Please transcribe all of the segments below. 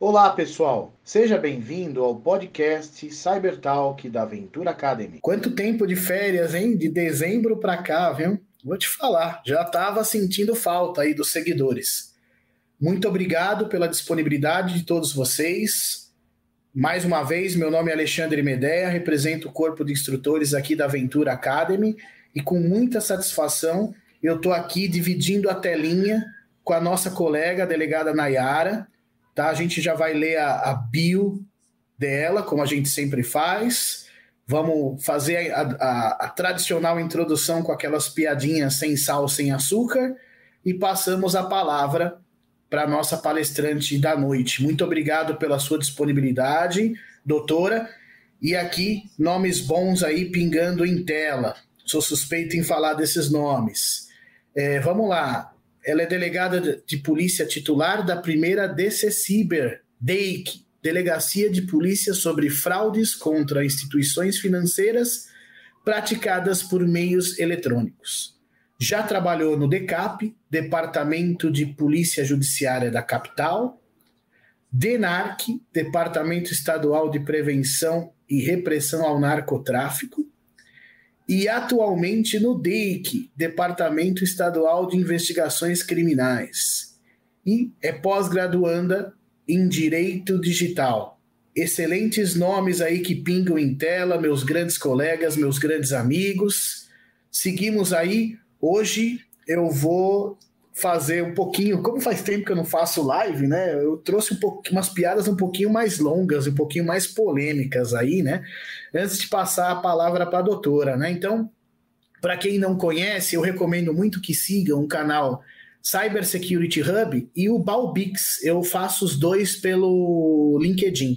Olá, pessoal. Seja bem-vindo ao podcast Cybertalk da Ventura Academy. Quanto tempo de férias, hein? De dezembro para cá, viu? Vou te falar, já estava sentindo falta aí dos seguidores. Muito obrigado pela disponibilidade de todos vocês. Mais uma vez, meu nome é Alexandre Medeia, represento o corpo de instrutores aqui da Ventura Academy e com muita satisfação eu estou aqui dividindo a telinha com a nossa colega, a delegada Nayara Tá? A gente já vai ler a, a bio dela, como a gente sempre faz. Vamos fazer a, a, a, tradicional introdução com aquelas piadinhas sem sal, sem açúcar, e passamos a palavra para nossa palestrante da noite. Muito obrigado pela sua disponibilidade, doutora. E aqui, nomes bons aí pingando em tela. Sou suspeito em falar desses nomes. É, vamos lá. Ela é delegada de polícia titular da primeira DC Ciber, DEIC, Delegacia de Polícia sobre Fraudes contra Instituições Financeiras praticadas por meios eletrônicos. Já trabalhou no DECAP, Departamento de Polícia Judiciária da Capital, DENARC, Departamento Estadual de Prevenção e Repressão ao Narcotráfico, e atualmente no DEIC, Departamento Estadual de Investigações Criminais. E é pós-graduanda em Direito Digital. Excelentes nomes aí que pingam em tela, meus grandes colegas, meus grandes amigos. Seguimos aí. Hoje eu vou fazer um pouquinho, como faz tempo que eu não faço live, né? Eu trouxe um pouco, umas piadas um pouquinho mais longas, um pouquinho mais polêmicas aí, né? Antes de passar a palavra para a doutora, né? Então, para quem não conhece, eu recomendo muito que sigam o canal Cyber Security Hub e o Balbix. Eu faço os dois pelo LinkedIn.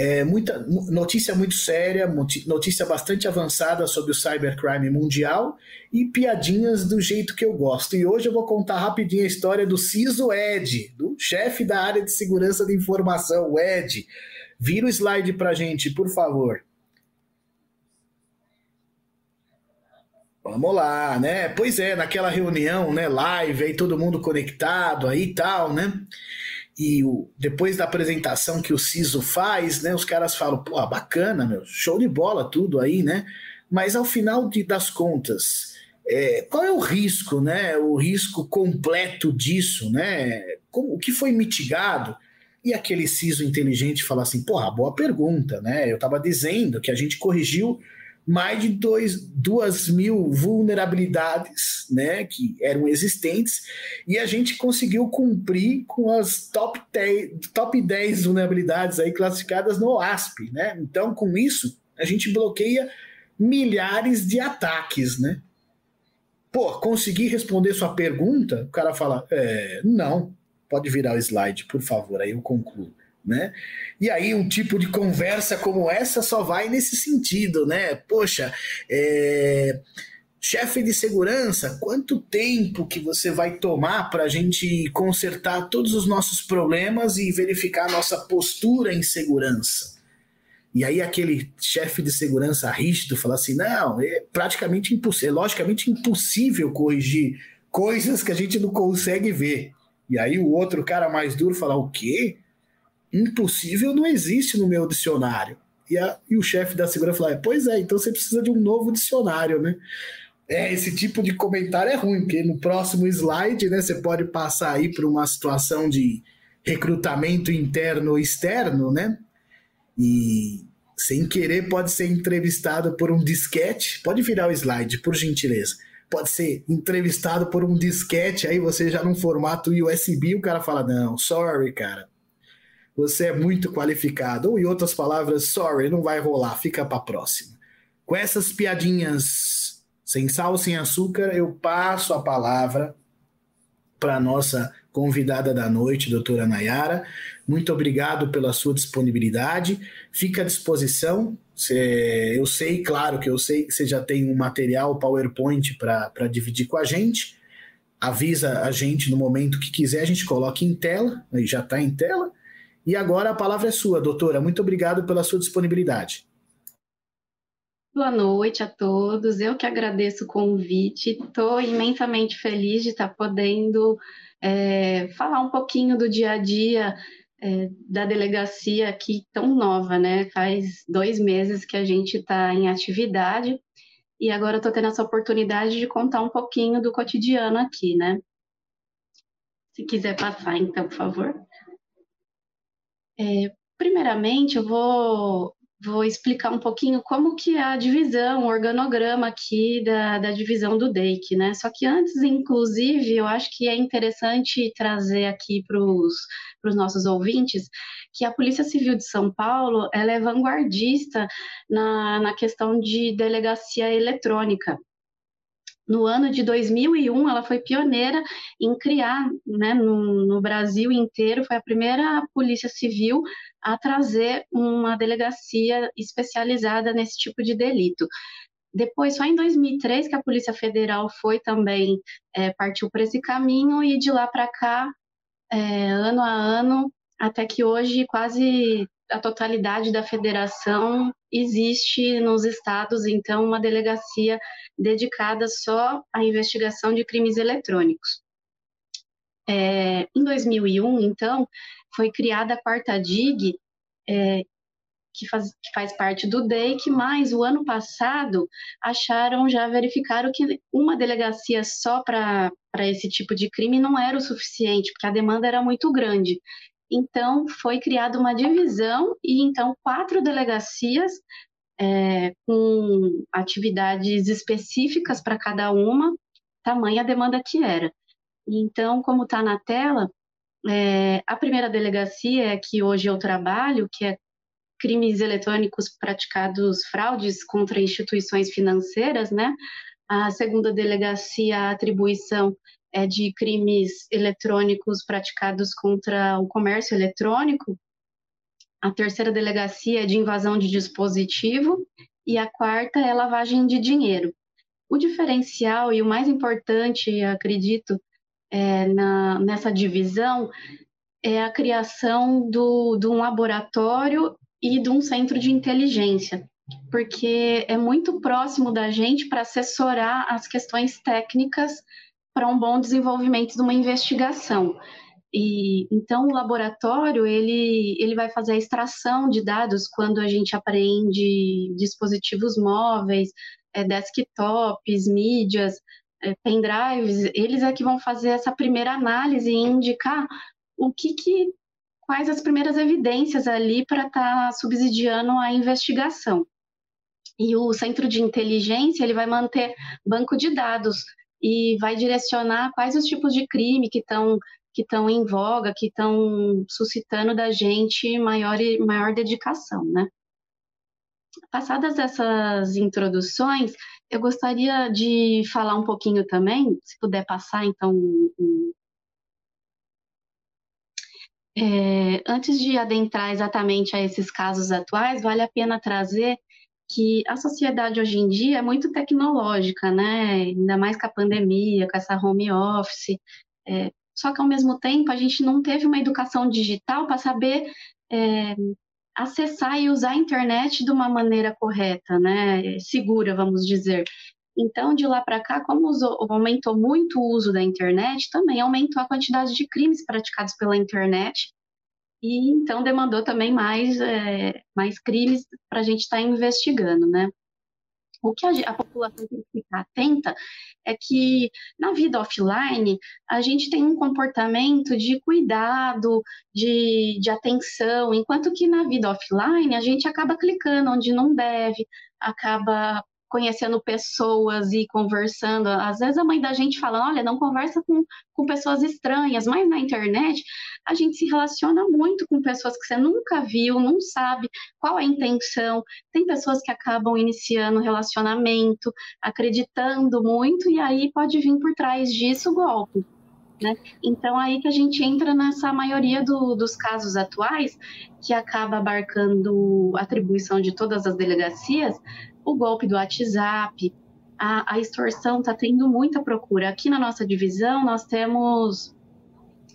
É muita notícia muito séria, notícia bastante avançada sobre o cybercrime mundial e piadinhas do jeito que eu gosto. E hoje eu vou contar rapidinho a história do CISO Ed, do chefe da área de segurança da informação, o Ed. Vira o slide pra gente, por favor. Vamos lá, né? Pois é, naquela reunião, né, live, aí todo mundo conectado aí e tal, né? E o, depois da apresentação que o Ciso faz, né, os caras falam, pô, bacana, meu, show de bola tudo aí, né? Mas ao final de, das contas, é, qual é o risco, né? O risco completo disso, né? Como, o que foi mitigado? E aquele Ciso inteligente fala assim, porra, boa pergunta, né? Eu estava dizendo que a gente corrigiu mais de dois, duas mil vulnerabilidades né, que eram existentes e a gente conseguiu cumprir com as top 10, top 10 vulnerabilidades aí classificadas no ASP. Né? Então, com isso, a gente bloqueia milhares de ataques. Né? Pô, consegui responder sua pergunta? O cara fala: é, não. Pode virar o slide, por favor, aí eu concluo né? E aí um tipo de conversa como essa só vai nesse sentido, né? Poxa, é... chefe de segurança, quanto tempo que você vai tomar para a gente consertar todos os nossos problemas e verificar nossa postura em segurança? E aí aquele chefe de segurança rígido fala assim, não, é praticamente impossível, é logicamente impossível corrigir coisas que a gente não consegue ver. E aí o outro cara mais duro fala, o quê? Impossível não existe no meu dicionário. E, a, e o chefe da segurança fala: Pois é, então você precisa de um novo dicionário, né? É, esse tipo de comentário é ruim, porque no próximo slide, né, você pode passar aí para uma situação de recrutamento interno ou externo, né? E sem querer pode ser entrevistado por um disquete. Pode virar o slide, por gentileza. Pode ser entrevistado por um disquete, aí você já num formato USB, o cara fala: Não, sorry, cara você é muito qualificado. Ou, em outras palavras, sorry, não vai rolar, fica para próxima. Com essas piadinhas sem sal, sem açúcar, eu passo a palavra para nossa convidada da noite, doutora Nayara. Muito obrigado pela sua disponibilidade. Fica à disposição. Eu sei, claro que eu sei que você já tem um material PowerPoint para dividir com a gente. Avisa a gente no momento que quiser, a gente coloca em tela, aí já está em tela. E agora a palavra é sua, doutora. Muito obrigado pela sua disponibilidade. Boa noite a todos. Eu que agradeço o convite. Estou imensamente feliz de estar podendo é, falar um pouquinho do dia a dia é, da delegacia aqui tão nova, né? Faz dois meses que a gente está em atividade e agora estou tendo essa oportunidade de contar um pouquinho do cotidiano aqui, né? Se quiser passar, então, por favor. É, primeiramente, eu vou vou explicar um pouquinho como que é a divisão, o organograma aqui da, da divisão do DEIC, né? Só que antes, inclusive, eu acho que é interessante trazer aqui para os nossos ouvintes que a Polícia Civil de São Paulo ela é vanguardista na, na questão de delegacia eletrônica. No ano de 2001, ela foi pioneira em criar, né, no, no Brasil inteiro, foi a primeira polícia civil a trazer uma delegacia especializada nesse tipo de delito. Depois, só em 2003, que a Polícia Federal foi também, é, partiu para esse caminho, e de lá para cá, é, ano a ano, até que hoje quase a totalidade da federação existe nos estados, então, uma delegacia dedicada só à investigação de crimes eletrônicos. É, em 2001, então, foi criada a quarta DIG, é, que, faz, que faz parte do DEIC, mas o ano passado acharam, já verificaram que uma delegacia só para esse tipo de crime não era o suficiente, porque a demanda era muito grande. Então, foi criada uma divisão e, então, quatro delegacias é, com atividades específicas para cada uma, tamanha a demanda que era. Então, como está na tela, é, a primeira delegacia é que hoje eu trabalho, que é crimes eletrônicos praticados, fraudes contra instituições financeiras, né? A segunda delegacia, a atribuição é de crimes eletrônicos praticados contra o comércio eletrônico. A terceira delegacia é de invasão de dispositivo e a quarta é lavagem de dinheiro. O diferencial e o mais importante, acredito, é, na, nessa divisão é a criação do, de um laboratório e de um centro de inteligência, porque é muito próximo da gente para assessorar as questões técnicas para um bom desenvolvimento de uma investigação. E então o laboratório ele, ele vai fazer a extração de dados quando a gente apreende dispositivos móveis, é, desktops, mídias, é, pendrives. Eles é que vão fazer essa primeira análise e indicar o que, que quais as primeiras evidências ali para estar tá subsidiando a investigação. E o centro de inteligência ele vai manter banco de dados e vai direcionar quais os tipos de crime que estão que estão em voga, que estão suscitando da gente maior maior dedicação, né? Passadas essas introduções, eu gostaria de falar um pouquinho também, se puder passar então é, antes de adentrar exatamente a esses casos atuais, vale a pena trazer que a sociedade hoje em dia é muito tecnológica, né? Ainda mais com a pandemia, com essa home office. É, só que ao mesmo tempo a gente não teve uma educação digital para saber é, acessar e usar a internet de uma maneira correta, né? Segura, vamos dizer. Então, de lá para cá, como usou, aumentou muito o uso da internet, também aumentou a quantidade de crimes praticados pela internet e então demandou também mais, é, mais crimes para a gente estar tá investigando, né? O que a, a, população tem que ficar atenta é que na vida offline a gente tem um comportamento de cuidado, de, de atenção, enquanto que na vida offline a gente acaba clicando onde não deve, acaba conhecendo pessoas e conversando. Às vezes a mãe da gente fala, olha, não conversa com, com pessoas estranhas, mas na internet a gente se relaciona muito com pessoas que você nunca viu, não sabe qual é a intenção. Tem pessoas que acabam iniciando relacionamento, acreditando muito, e aí pode vir por trás disso o golpe. Né? Então, aí que a gente entra nessa maioria do, dos casos atuais, que acaba abarcando atribuição de todas as delegacias, o golpe do WhatsApp, a, a extorsão está tendo muita procura. Aqui na nossa divisão, nós temos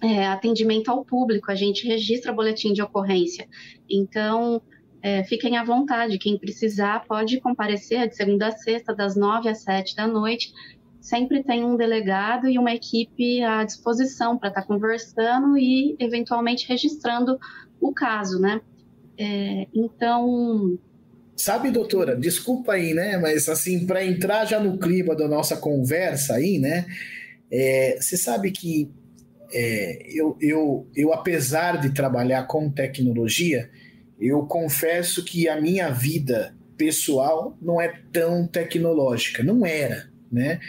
é, atendimento ao público, a gente registra boletim de ocorrência. Então, é, fiquem à vontade, quem precisar pode comparecer de segunda a sexta, das nove às sete da noite. sempre tem um delegado e uma equipe à disposição para estar tá conversando e eventualmente registrando o caso, né? É, então. Sabe, doutora, desculpa aí, né? Mas assim, para entrar já no clima da nossa conversa aí, né? É, você sabe que é, eu, eu, eu, apesar de trabalhar com tecnologia, eu confesso que a minha vida pessoal não é tão tecnológica, não era, né?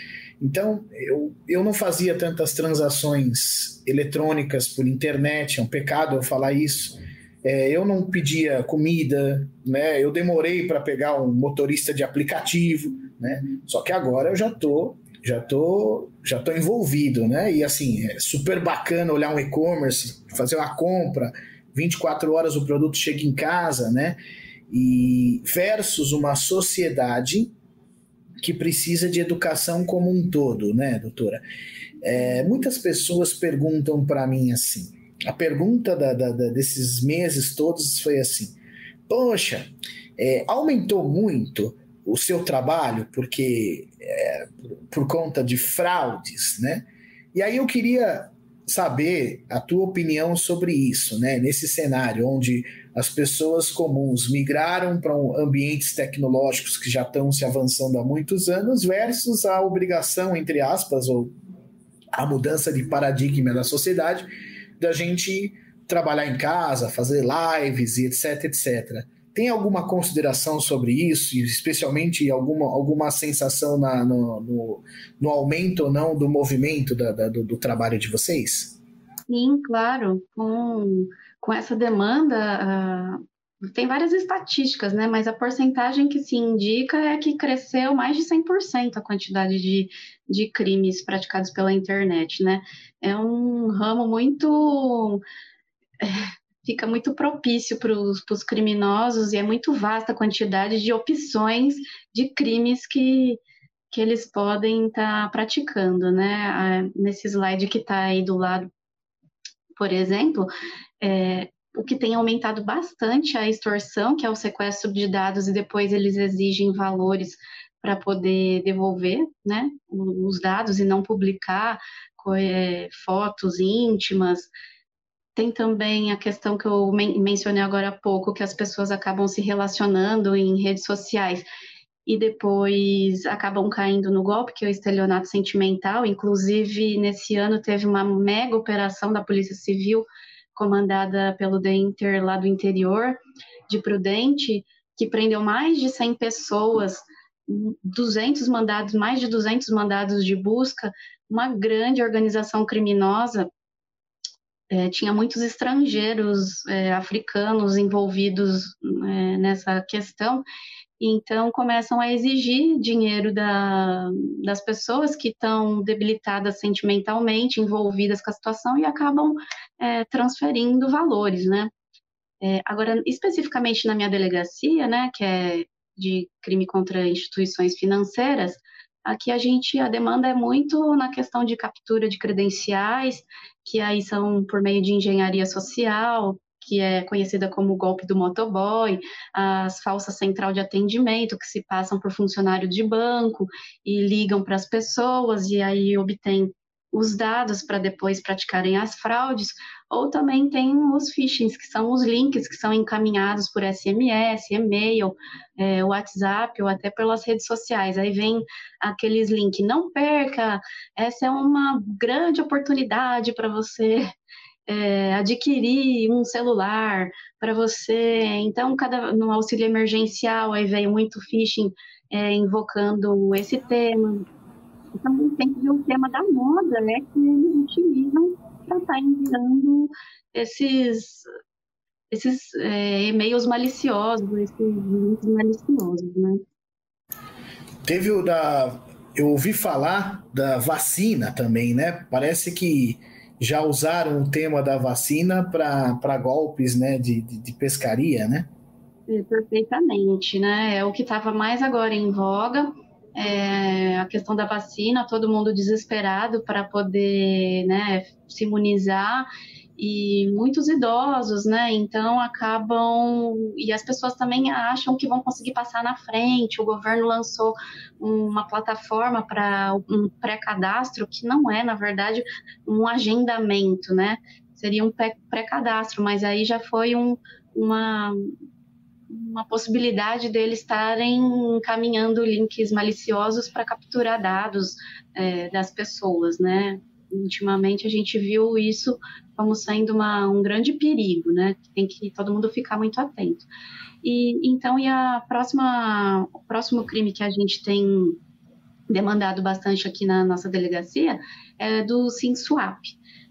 Então, eu, eu não fazia tantas transações eletrônicas por internet, é um pecado eu falar isso. É, eu não pedia comida, né? Eu demorei para pegar um motorista de aplicativo, né? Só que agora eu já tô, já tô, já tô envolvido, né? E assim, é super bacana olhar um e-commerce, fazer uma compra, 24 horas o produto chega em casa, né? E versus uma sociedade que precisa de educação como um todo, né, doutora? É, muitas pessoas perguntam para mim assim. A pergunta da, da, da, desses meses todos foi assim: Poxa, é, aumentou muito o seu trabalho porque é, por conta de fraudes, né? E aí eu queria saber a tua opinião sobre isso, né? Nesse cenário onde as pessoas comuns migraram para ambientes tecnológicos que já estão se avançando há muitos anos, versus a obrigação, entre aspas, ou a mudança de paradigma da sociedade, da gente trabalhar em casa, fazer lives e etc, etc. Tem alguma consideração sobre isso, especialmente alguma, alguma sensação na, no, no, no, aumento ou não do movimento da, da, do, do trabalho de vocês? Sim, claro. Com com essa demanda, uh, tem várias estatísticas, né? Mas a porcentagem que se indica é que cresceu mais de 100% a quantidade de, de crimes praticados pela internet, né? É um ramo muito. É, fica muito propício para os criminosos e é muito vasta a quantidade de opções de crimes que, que eles podem estar tá praticando, né? Nesse slide que está aí do lado, por exemplo, é, o que tem aumentado bastante a extorsão, que é o sequestro de dados, e depois eles exigem valores para poder devolver né, os dados e não publicar é, fotos íntimas. Tem também a questão que eu men mencionei agora há pouco, que as pessoas acabam se relacionando em redes sociais e depois acabam caindo no golpe, que é o estelionato sentimental. Inclusive, nesse ano teve uma mega operação da Polícia Civil comandada pelo The Inter lá do interior de Prudente, que prendeu mais de 100 pessoas, 200 mandados, mais de 200 mandados de busca, uma grande organização criminosa. É, tinha muitos estrangeiros é, africanos envolvidos é, nessa questão então começam a exigir dinheiro da, das pessoas que estão debilitadas sentimentalmente, envolvidas com a situação e acabam é, transferindo valores, né? É, agora, especificamente na minha delegacia, né, que é de crime contra instituições financeiras, aqui a gente, a demanda é muito na questão de captura de credenciais, que aí são por meio de engenharia social, que é conhecida como golpe do motoboy, as falsas central de atendimento, que se passam por funcionário de banco e ligam para as pessoas e aí obtêm os dados para depois praticarem as fraudes, ou também tem os phishings, que são os links que são encaminhados por SMS, e-mail, é, WhatsApp ou até pelas redes sociais. Aí vem aqueles links, não perca, essa é uma grande oportunidade para você é, adquirir um celular para você. Então, cada, no auxílio emergencial, aí veio muito phishing é, invocando esse tema. Então, tem que ver o tema da moda, né, que eles utilizam para estar tá enviando esses, esses é, e-mails maliciosos, esses links maliciosos, né. Teve o da. Eu ouvi falar da vacina também, né? Parece que já usaram o tema da vacina para golpes né, de, de, de pescaria, né? É, perfeitamente, né? É o que estava mais agora em voga, é a questão da vacina, todo mundo desesperado para poder né, se imunizar. e muitos idosos, né? Então acabam e as pessoas também acham que vão conseguir passar na frente. O governo lançou uma plataforma para um pré-cadastro que não é, na verdade, um agendamento, né? Seria um pré-cadastro, mas aí já foi um, uma uma possibilidade deles estarem encaminhando links maliciosos para capturar dados é, das pessoas, né? Ultimamente a gente viu isso como sendo uma, um grande perigo, né? Tem que todo mundo ficar muito atento. E então, e a próxima, o próximo crime que a gente tem demandado bastante aqui na nossa delegacia é do SimSwap,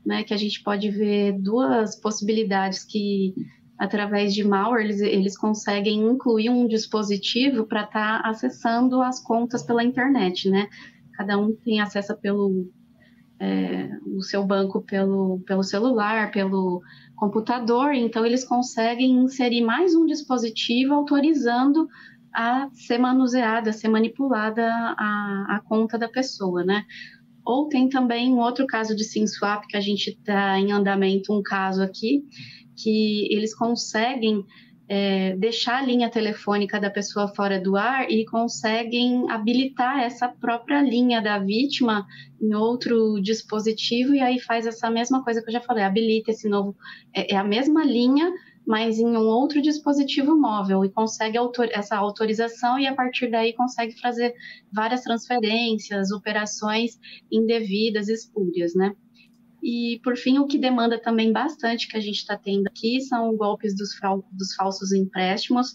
né? Que a gente pode ver duas possibilidades que através de malware, eles, eles conseguem incluir um dispositivo para estar tá acessando as contas pela internet, né? Cada um tem acesso pelo é, o seu banco pelo, pelo celular, pelo computador, então eles conseguem inserir mais um dispositivo autorizando a ser manuseada, a ser manipulada a, a conta da pessoa, né? Ou tem também um outro caso de SIM swap que a gente está em andamento, um caso aqui, que eles conseguem é, deixar a linha telefônica da pessoa fora do ar e conseguem habilitar essa própria linha da vítima em outro dispositivo e aí faz essa mesma coisa que eu já falei, habilita esse novo, é, é a mesma linha, mas em um outro dispositivo móvel e consegue autor essa autorização e a partir daí consegue fazer várias transferências, operações indevidas, espúrias, né? E, por fim, o que demanda também bastante que a gente está tendo aqui são golpes dos, dos falsos empréstimos,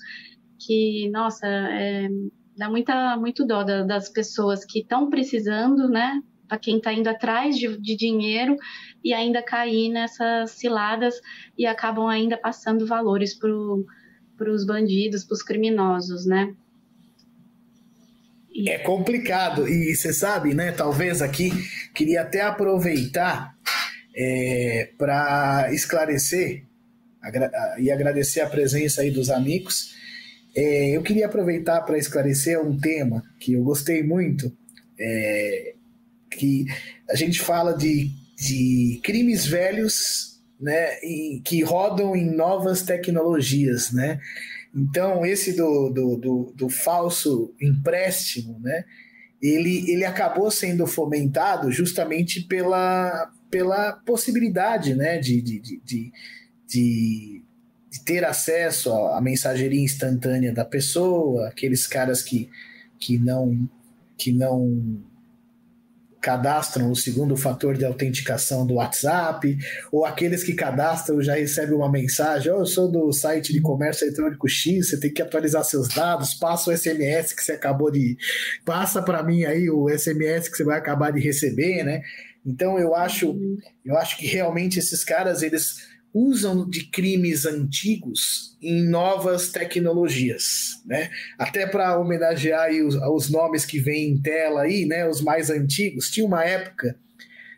que, nossa, é, dá muita, muito dó das pessoas que estão precisando, né? Para quem está indo atrás de, de, dinheiro e ainda cair nessas ciladas e acabam ainda passando valores para os bandidos, para os criminosos, né? É complicado e você sabe, né? Talvez aqui queria até aproveitar é, para esclarecer agra e agradecer a presença aí dos amigos. É, eu queria aproveitar para esclarecer um tema que eu gostei muito, é, que a gente fala de, de crimes velhos né, e, que rodam em novas tecnologias, né? Então, esse do, do, do, do falso empréstimo, né? Ele, ele acabou sendo fomentado justamente pela, pela possibilidade né, de, de, de, de, ter acesso à mensageria instantânea da pessoa, aqueles caras que, que não que não cadastram o segundo fator de autenticação do WhatsApp, ou aqueles que cadastram já recebem uma mensagem: oh, eu sou do site de comércio eletrônico X, você tem que atualizar seus dados, passa o SMS que você acabou de. Passa para mim aí o SMS que você vai acabar de receber, né? Então eu acho, eu acho que realmente esses caras eles usam de crimes antigos em novas tecnologias, né? Até para homenagear os, os, nomes que vêm em tela aí, né? Os mais antigos. Tinha uma época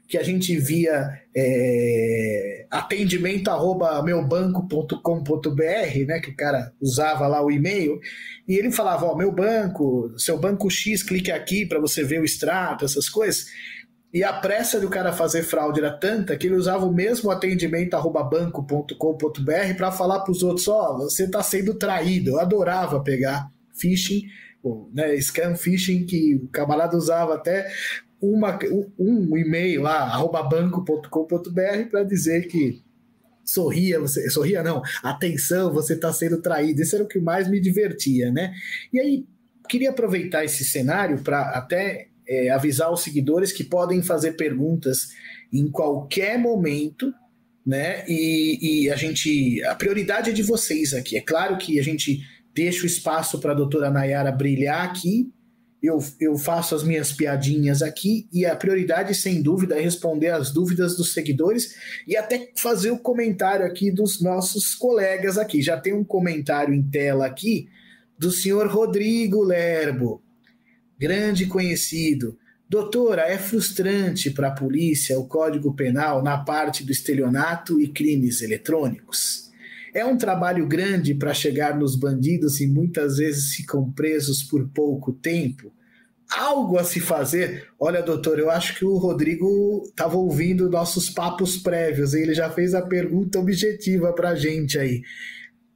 que a gente via é, atendimento arroba meubanco.com.br, né? Que o cara usava lá o e-mail e ele falava, ó, meu banco, seu banco X, clique aqui para você ver o extrato, essas coisas. E a pressa do cara fazer fraude era tanta que ele usava o mesmo atendimento banco.com.br para falar para os outros: ó, oh, você está sendo traído. Eu adorava pegar phishing, né, scam phishing, que o camarada usava até uma, um, e-mail lá, banco.com.br, para dizer que sorria, você sorria não, atenção, você está sendo traído. Isso era o que mais me divertia, né? E aí, queria aproveitar esse cenário para até é, avisar os seguidores que podem fazer perguntas em qualquer momento, né? E, e, a gente. A prioridade é de vocês aqui. É claro que a gente deixa o espaço para a doutora Nayara brilhar aqui. Eu, eu faço as minhas piadinhas aqui e a prioridade, sem dúvida, é responder as dúvidas dos seguidores e até fazer o comentário aqui dos nossos colegas aqui. Já tem um comentário em tela aqui do senhor Rodrigo Lerbo grande conhecido. Doutora, é frustrante para a polícia o Código Penal na parte do estelionato e crimes eletrônicos. É um trabalho grande para chegar nos bandidos e muitas vezes ficam presos por pouco tempo. algo a se fazer? Olha, doutor, eu acho que o Rodrigo estava ouvindo nossos papos prévios, ele já fez a pergunta objetiva para a gente aí.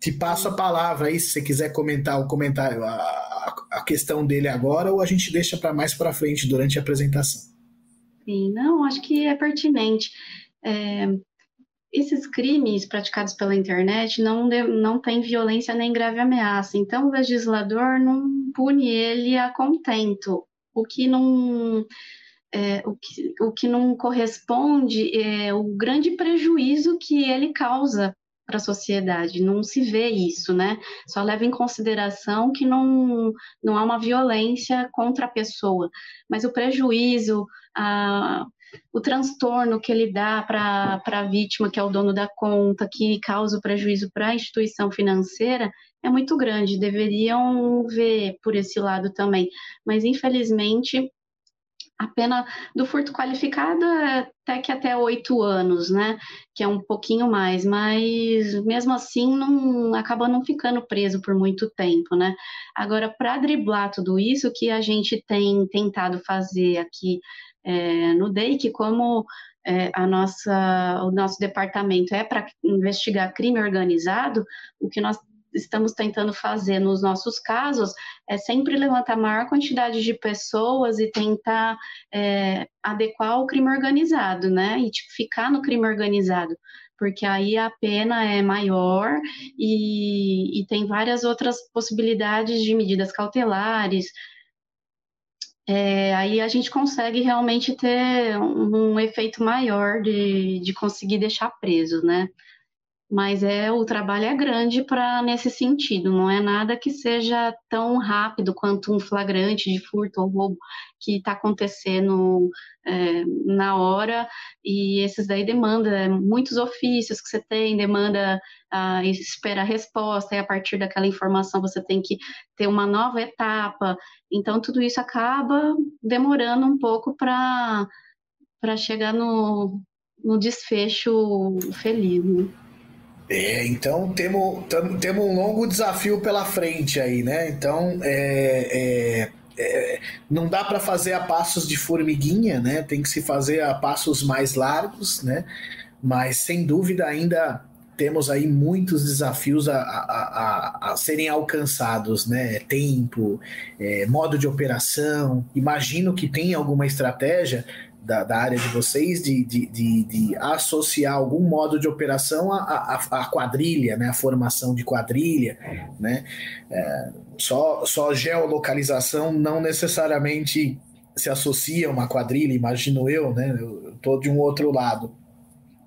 Te passo a palavra aí, se você quiser comentar o comentário, a, a questão dele agora, ou a gente deixa para mais para frente durante a apresentação. Sim, não, acho que é pertinente. É, esses crimes praticados pela internet não, de, não têm violência nem grave ameaça, então o legislador não pune ele a contento, o que não. É, o, que, o que não corresponde é o grande prejuízo que ele causa para a sociedade, não se vê isso, né? Só leva em consideração que não, não há uma violência contra a pessoa, mas o prejuízo, a, o transtorno que ele dá para a vítima, que é o dono da conta, que causa o prejuízo para a instituição financeira, é muito grande. Deveriam ver por esse lado também, mas infelizmente a pena do furto qualificado é até que até oito anos, né? Que é um pouquinho mais, mas mesmo assim não acaba não ficando preso por muito tempo, né? Agora, para driblar tudo isso, que a gente tem tentado fazer aqui é, no DEIC, como é, a nossa, o nosso departamento é para investigar crime organizado, o que nós estamos tentando fazer nos nossos casos é sempre levantar a maior quantidade de pessoas e tentar é, adequar o crime organizado, né? E tipo, ficar no crime organizado, porque aí a pena é maior e, e tem várias outras possibilidades de medidas cautelares. É, aí a gente consegue realmente ter um, um efeito maior de, de conseguir deixar preso, né? Mas é o trabalho é grande para nesse sentido, não é nada que seja tão rápido quanto um flagrante de furto ou roubo que está acontecendo é, na hora, e esses daí demanda muitos ofícios que você tem, demanda a espera a resposta, e a partir daquela informação você tem que ter uma nova etapa, então tudo isso acaba demorando um pouco para chegar no, no desfecho feliz. Né? É, então temos, temos um longo desafio pela frente aí, né? Então é, é, é não dá para fazer a passos de formiguinha, né? Tem que se fazer a passos mais largos, né? Mas sem dúvida ainda temos aí muitos desafios a, a, a, a serem alcançados, né? Tempo, é, modo de operação. Imagino que tem alguma estratégia da, da, área de vocês de, de, de, de, associar algum modo de operação à, à, à, quadrilha, né? a formação de quadrilha. Né? É, só, só geolocalização não necessariamente se associa a uma quadrilha, imagino eu, né? eu estou de um outro lado.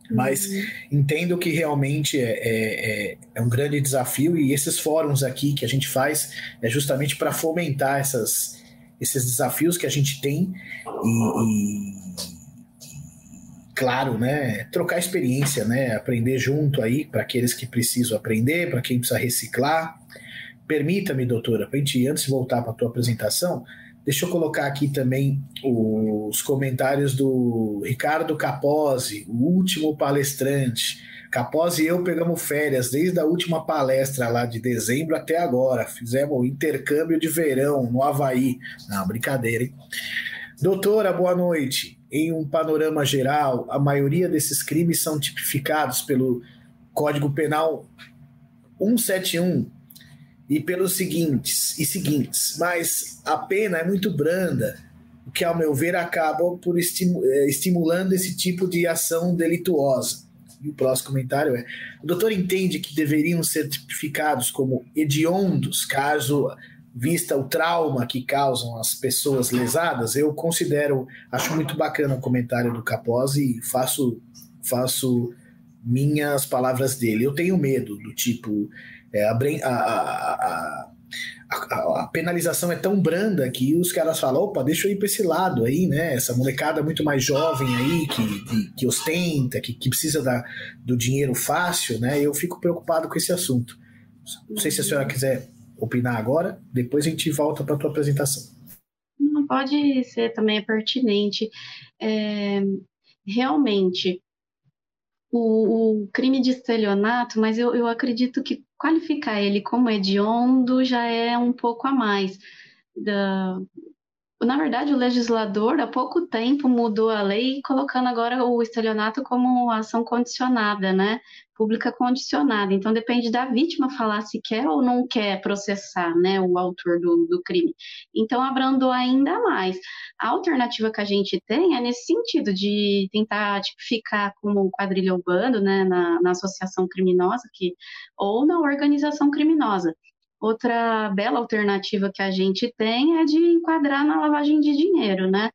Mas uhum. entendo que realmente é, é, é, é um grande desafio e esses fóruns aqui que a gente faz é justamente para fomentar essas, esses desafios que a gente tem e, e claro, né, trocar experiência, né, aprender junto aí para aqueles que precisam aprender, para quem precisa reciclar. Permita-me, doutora, gente antes de voltar para a tua apresentação, deixa eu colocar aqui também os comentários do Ricardo Capozzi, o último palestrante. Capozzi e eu pegamos férias desde a última palestra lá de dezembro até agora. Fizemos o intercâmbio de verão no Havaí. Não, brincadeira, hein? Doutora, boa noite em um panorama geral, a maioria desses crimes são tipificados pelo Código Penal 171 e pelos seguintes e seguintes, mas a pena é muito branda, o que, ao meu ver, acaba por eh, estimulando esse tipo de ação delituosa. E o próximo comentário é: o doutor entende que deveriam ser tipificados como hediondos caso vista o trauma que causam as pessoas lesadas, eu considero, acho muito bacana o comentário do Capozzi e faço, faço minhas palavras dele. Eu tenho medo do tipo, é, a, a, a, a, penalização é tão branda que os caras falam, opa, deixa eu ir para esse lado aí, né? Essa molecada muito mais jovem aí, que, que ostenta, que, que precisa da, do dinheiro fácil, né? Eu fico preocupado com esse assunto. Não sei se a senhora quiser opinar agora, depois a gente volta para a tua apresentação. Não pode ser também pertinente. É, realmente, o, o, crime de estelionato, mas eu, eu acredito que qualificar ele como hediondo já é um pouco a mais da, na verdade, o legislador há pouco tempo mudou a lei, colocando agora o estelionato como ação condicionada, né? Pública condicionada. Então, depende da vítima falar se quer ou não quer processar, né? O autor do, do crime. Então, abrandou ainda mais. A alternativa que a gente tem é nesse sentido, de tentar tipificar como quadrilha urbano, né? Na, na associação criminosa, que, ou na organização criminosa. Outra bela alternativa que a gente tem é de enquadrar na lavagem de dinheiro, né?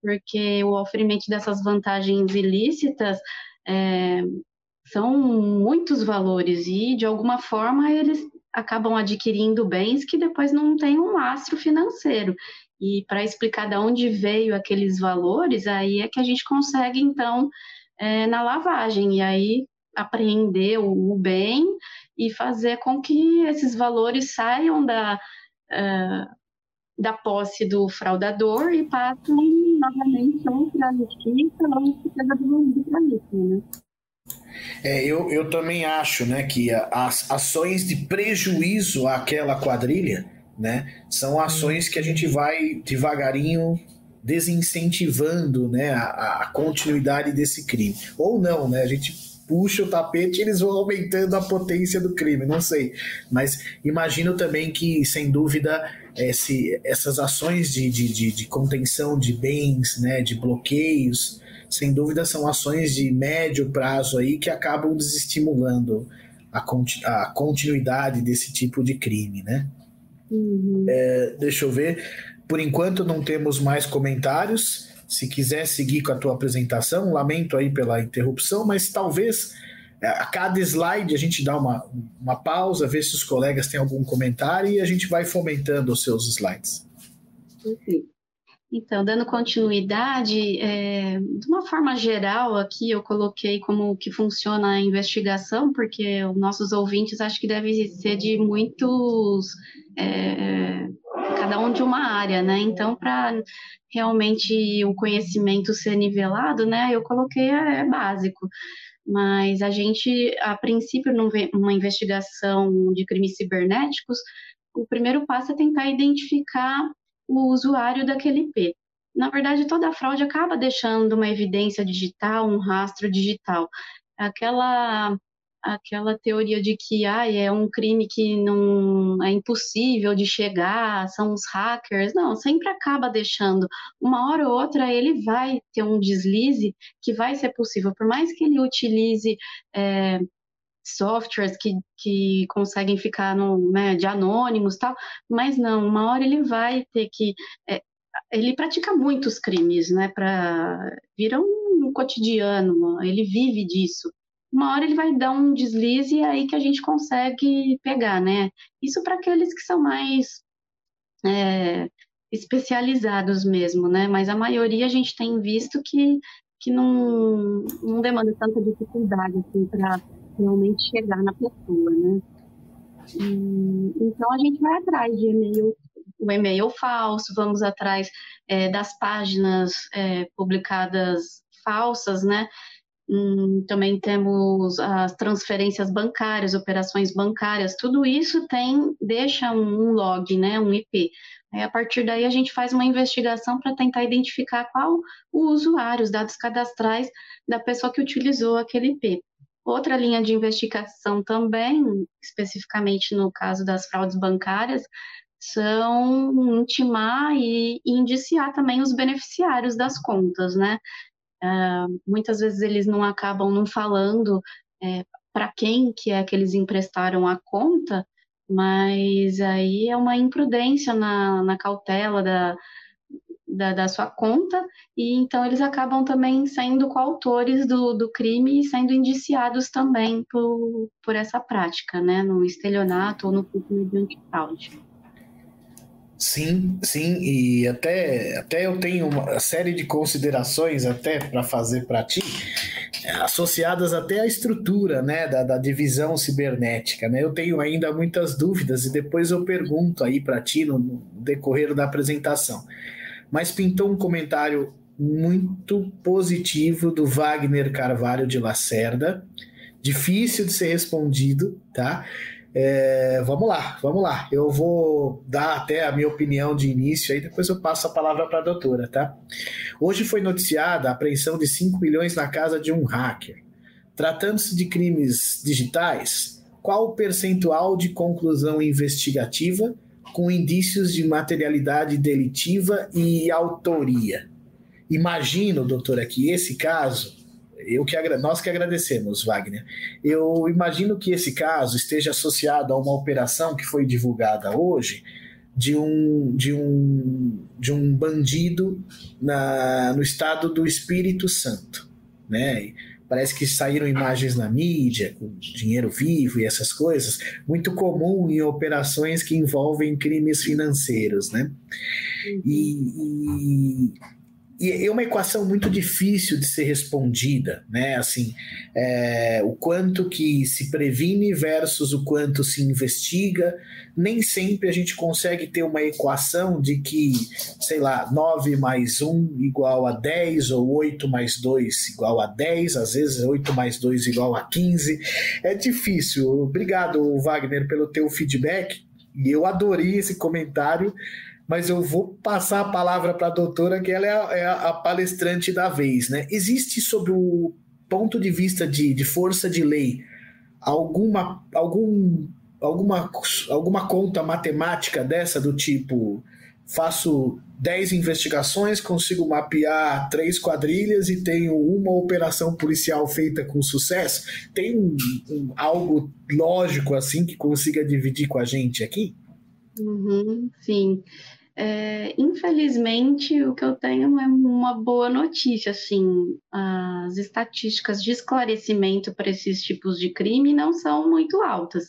Porque o oferimento dessas vantagens ilícitas é, são muitos valores e, de alguma forma, eles acabam adquirindo bens que depois não têm um lastro financeiro. E para explicar de onde veio aqueles valores, aí é que a gente consegue, então, é, na lavagem. E aí apreender o, bem e fazer com que esses valores saiam da, uh, da posse do fraudador e passem novamente para a justiça ou para do crime, né? É, eu, eu também acho né, que as ações de prejuízo àquela quadrilha né, são ações que a gente vai devagarinho desincentivando né, a, a continuidade desse crime. Ou não, né? A gente puxa o tapete e eles vão aumentando a potência do crime, não sei. Mas imagino também que, sem dúvida, esse, essas ações de, de, de, de contenção de bens, né, de bloqueios, sem dúvida são ações de médio prazo aí que acabam desestimulando a, a continuidade desse tipo de crime, né? Uhum. É, deixa eu ver. Por enquanto não temos mais comentários. Se quiser seguir com a tua apresentação, lamento aí pela interrupção, mas talvez é, a cada slide a gente dá uma, uma pausa, ver se os colegas têm algum comentário e a gente vai fomentando os seus slides. Então, dando continuidade, é, de uma forma geral, aqui eu coloquei como que funciona a investigação, porque os nossos ouvintes acho que devem ser de muitos, é, cada um de uma área, né? Então, para realmente o conhecimento ser nivelado, né? Eu coloquei é, é básico. Mas a gente, a princípio, numa investigação de crimes cibernéticos, o primeiro passo é tentar identificar o usuário daquele IP. Na verdade, toda fraude acaba deixando uma evidência digital, um rastro digital. Aquela aquela teoria de que ah, é um crime que não é impossível de chegar, são os hackers. Não, sempre acaba deixando. Uma hora ou outra ele vai ter um deslize que vai ser possível, por mais que ele utilize é, softwares que, que conseguem ficar no, né, de anônimos tal, mas não, uma hora ele vai ter que. É, ele pratica muitos crimes, né? Para vira um cotidiano, ele vive disso uma hora ele vai dar um deslize e é aí que a gente consegue pegar, né? Isso para aqueles que são mais é, especializados mesmo, né? Mas a maioria a gente tem visto que, que não, não demanda tanta dificuldade assim, para realmente chegar na pessoa, né? E, então a gente vai atrás de e-mail, o e-mail falso, vamos atrás é, das páginas é, publicadas falsas, né? Hum, também temos as transferências bancárias, operações bancárias, tudo isso tem deixa um log, né, um IP. Aí, a partir daí a gente faz uma investigação para tentar identificar qual o usuário, os dados cadastrais da pessoa que utilizou aquele IP. Outra linha de investigação também, especificamente no caso das fraudes bancárias, são intimar e indiciar também os beneficiários das contas, né? Uh, muitas vezes eles não acabam não falando é, para quem que é que eles emprestaram a conta, mas aí é uma imprudência na, na cautela da, da, da, sua conta, e então eles acabam também sendo coautores do, do crime e sendo indiciados também por, por essa prática, né, no estelionato ou no crime mediante fraude. Sim, sim, e até, até eu tenho uma série de considerações até para fazer para ti, associadas até à estrutura né, da, da divisão cibernética. Né? Eu tenho ainda muitas dúvidas e depois eu pergunto aí para ti no, no decorrer da apresentação. Mas pintou um comentário muito positivo do Wagner Carvalho de Lacerda, difícil de ser respondido, tá? É, vamos lá, vamos lá. Eu vou dar até a minha opinião de início, aí depois eu passo a palavra para a doutora, tá? Hoje foi noticiada a apreensão de 5 milhões na casa de um hacker. Tratando-se de crimes digitais, qual o percentual de conclusão investigativa com indícios de materialidade delitiva e autoria? Imagino, doutora, que esse caso eu que nós que agradecemos, Wagner. Eu imagino que esse caso esteja associado a uma operação que foi divulgada hoje de um, de um, de um bandido na, no estado do Espírito Santo, né? Parece que saíram imagens na mídia com dinheiro vivo e essas coisas, muito comum em operações que envolvem crimes financeiros, né? E, e e é uma equação muito difícil de ser respondida, né? Assim, é, o quanto que se previne versus o quanto se investiga. Nem sempre a gente consegue ter uma equação de que, sei lá, 9 mais 1 igual a 10, ou 8 mais 2 igual a 10, às vezes 8 mais 2 igual a 15. É difícil. Obrigado, Wagner, pelo teu feedback. E eu adorei esse comentário mas eu vou passar a palavra para a doutora, que ela é a, é a, palestrante da vez. Né? Existe, sob o ponto de vista de, de força de lei, alguma, algum, alguma, alguma conta matemática dessa do tipo faço 10 investigações, consigo mapear três quadrilhas e tenho uma operação policial feita com sucesso? Tem um, um, algo lógico assim que consiga dividir com a gente aqui? Uhum, sim. É, infelizmente, o que eu tenho é uma boa notícia, assim, as estatísticas de esclarecimento para esses tipos de crime não são muito altas,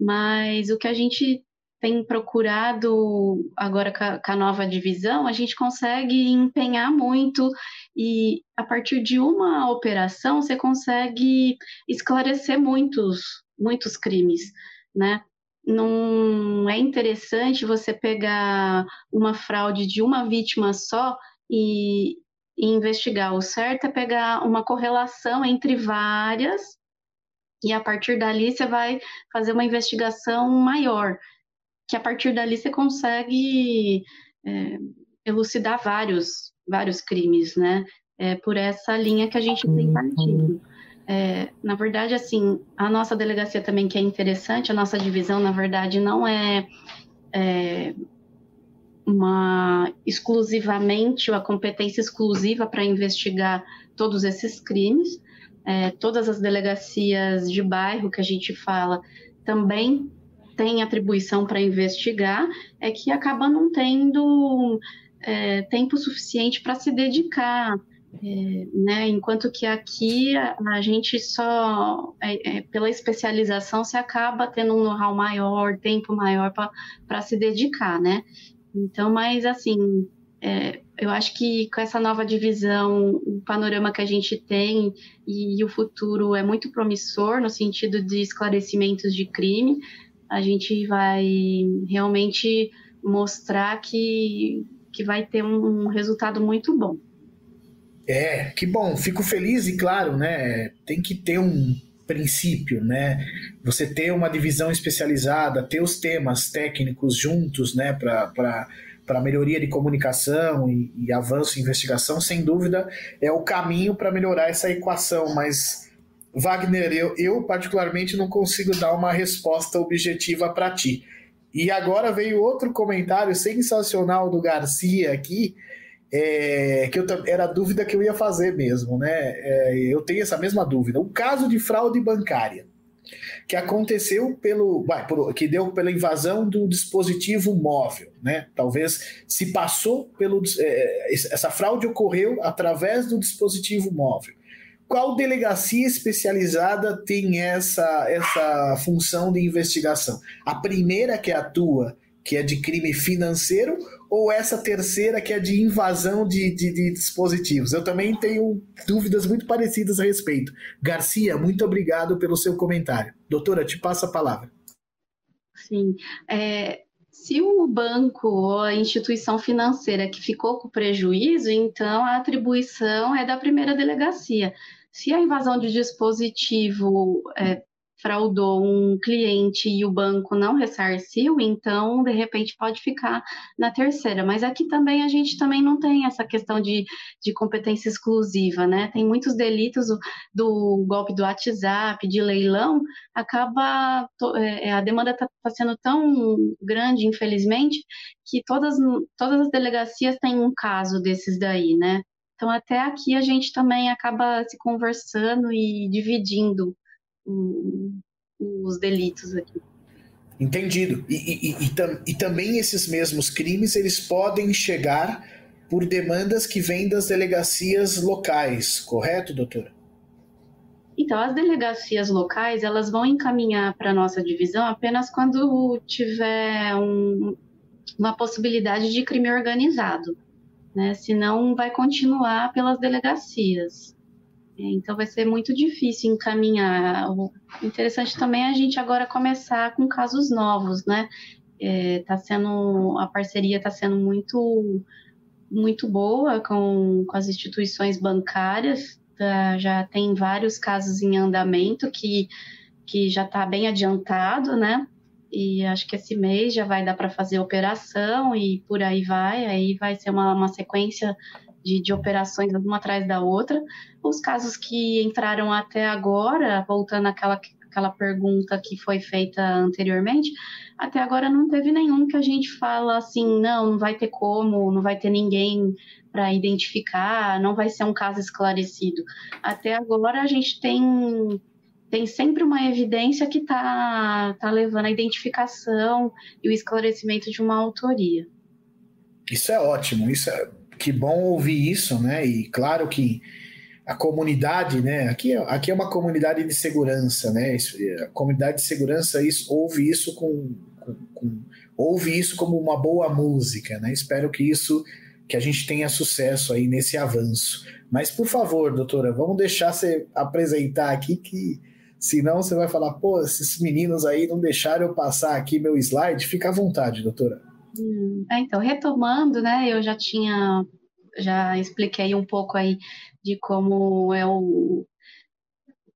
mas o que a gente tem procurado agora com a, nova divisão, a gente consegue empenhar muito e a partir de uma operação você consegue esclarecer muitos, muitos crimes, né? Não é interessante você pegar uma fraude de uma vítima só e, e, investigar. O certo é pegar uma correlação entre várias e a partir dali você vai fazer uma investigação maior, que a partir dali você consegue é, elucidar vários, vários crimes, né? É por essa linha que a gente tem partido. É, na verdade, assim, a nossa delegacia também que é interessante, a nossa divisão, na verdade, não é, é uma exclusivamente a competência exclusiva para investigar todos esses crimes. É, todas as delegacias de bairro que a gente fala também têm atribuição para investigar, é que acaba não tendo é, tempo suficiente para se dedicar é, né? Enquanto que aqui a, a gente só, é, é, pela especialização, se acaba tendo um know-how maior, tempo maior para se dedicar, né? Então, mas assim, é, eu acho que com essa nova divisão, o panorama que a gente tem e, e o futuro é muito promissor no sentido de esclarecimentos de crime. A gente vai realmente mostrar que, que vai ter um, um resultado muito bom. É, que bom, fico feliz e claro, né? Tem que ter um princípio, né? Você ter uma divisão especializada, ter os temas técnicos juntos, né? Para para melhoria de comunicação e, e, avanço em investigação, sem dúvida é o caminho para melhorar essa equação. Mas, Wagner, eu, eu particularmente não consigo dar uma resposta objetiva para ti. E agora veio outro comentário sensacional do Garcia aqui, é, que eu, era a dúvida que eu ia fazer mesmo, né? É, eu tenho essa mesma dúvida. O caso de fraude bancária que aconteceu pelo, vai, por, que deu pela invasão do dispositivo móvel, né? Talvez se passou pelo é, essa fraude ocorreu através do dispositivo móvel. Qual delegacia especializada tem essa essa função de investigação? A primeira que atua que é de crime financeiro, ou essa terceira que é de invasão de, de, de, dispositivos? Eu também tenho dúvidas muito parecidas a respeito. Garcia, muito obrigado pelo seu comentário. Doutora, te passo a palavra. Sim. É, se o banco ou a instituição financeira que ficou com prejuízo, então a atribuição é da primeira delegacia. Se a invasão de dispositivo é, fraudou um cliente e o banco não ressarciu, então de repente pode ficar na terceira. Mas aqui também a gente também não tem essa questão de, de competência exclusiva, né? Tem muitos delitos do, golpe do WhatsApp, de leilão, acaba é, a demanda está tá sendo tão grande, infelizmente, que todas, todas as delegacias têm um caso desses daí, né? Então, até aqui a gente também acaba se conversando e dividindo os delitos aqui. Entendido. E, e, e, e, também esses mesmos crimes eles podem chegar por demandas que vêm das delegacias locais, correto, doutora? Então, as delegacias locais elas vão encaminhar para a nossa divisão apenas quando tiver um, uma possibilidade de crime organizado, né? Senão vai continuar pelas delegacias. Então vai ser muito difícil encaminhar. O interessante também é a gente agora começar com casos novos, né? É, tá sendo a parceria está sendo muito muito boa com, com as instituições bancárias. Tá, já tem vários casos em andamento que, que já está bem adiantado, né? E acho que esse mês já vai dar para fazer operação e por aí vai. Aí vai ser uma, uma sequência de, de operações uma atrás da outra. Os casos que entraram até agora, voltando àquela, àquela pergunta que foi feita anteriormente, até agora não teve nenhum que a gente fala assim, não, não vai ter como, não vai ter ninguém para identificar, não vai ser um caso esclarecido. Até agora a gente tem tem sempre uma evidência que está tá levando a identificação e o esclarecimento de uma autoria. Isso é ótimo, isso é que bom ouvir isso, né? E claro que a comunidade, né? Aqui, aqui é uma comunidade de segurança, né? A comunidade de segurança isso, ouve isso com, com, com, ouve isso como uma boa música, né? Espero que isso que a gente tenha sucesso aí nesse avanço. Mas por favor, doutora, vamos deixar você apresentar aqui que senão você vai falar, pô, esses meninos aí não deixaram eu passar aqui meu slide. Fica à vontade, doutora. Hum, é, então, retomando, né, eu já tinha, já expliquei um pouco aí de como é o,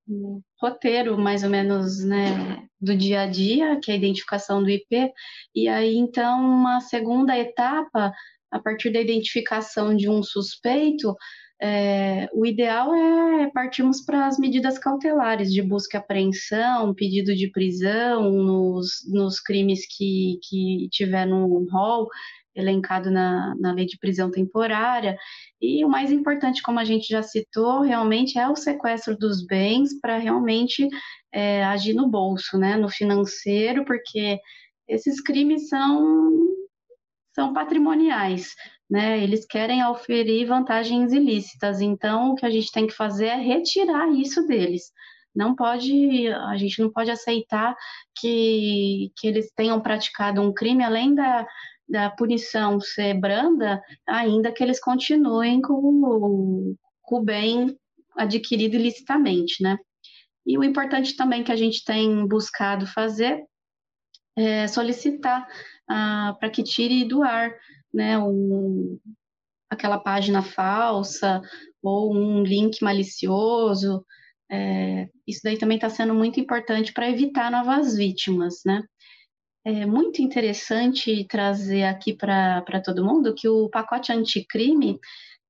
o roteiro, mais ou menos, né, do dia a dia, que é a identificação do IP, e aí, então, uma segunda etapa, a partir da identificação de um suspeito, é, o ideal é partirmos para as medidas cautelares de busca e apreensão, pedido de prisão nos, nos crimes que, que tiver no rol elencado na, na lei de prisão temporária. E o mais importante, como a gente já citou, realmente é o sequestro dos bens para realmente é, agir no bolso, né, no financeiro, porque esses crimes são, são patrimoniais né? Eles querem oferir vantagens ilícitas. Então, o que a gente tem que fazer é retirar isso deles. Não pode, a gente não pode aceitar que, que eles tenham praticado um crime além da, da punição ser branda, ainda que eles continuem com o, com o bem adquirido ilicitamente, né? E o importante também que a gente tem buscado fazer é solicitar ah, para que tire do ar né, um, aquela página falsa ou um link malicioso. É, isso daí também está sendo muito importante para evitar novas vítimas, né? É muito interessante trazer aqui para todo mundo que o pacote anticrime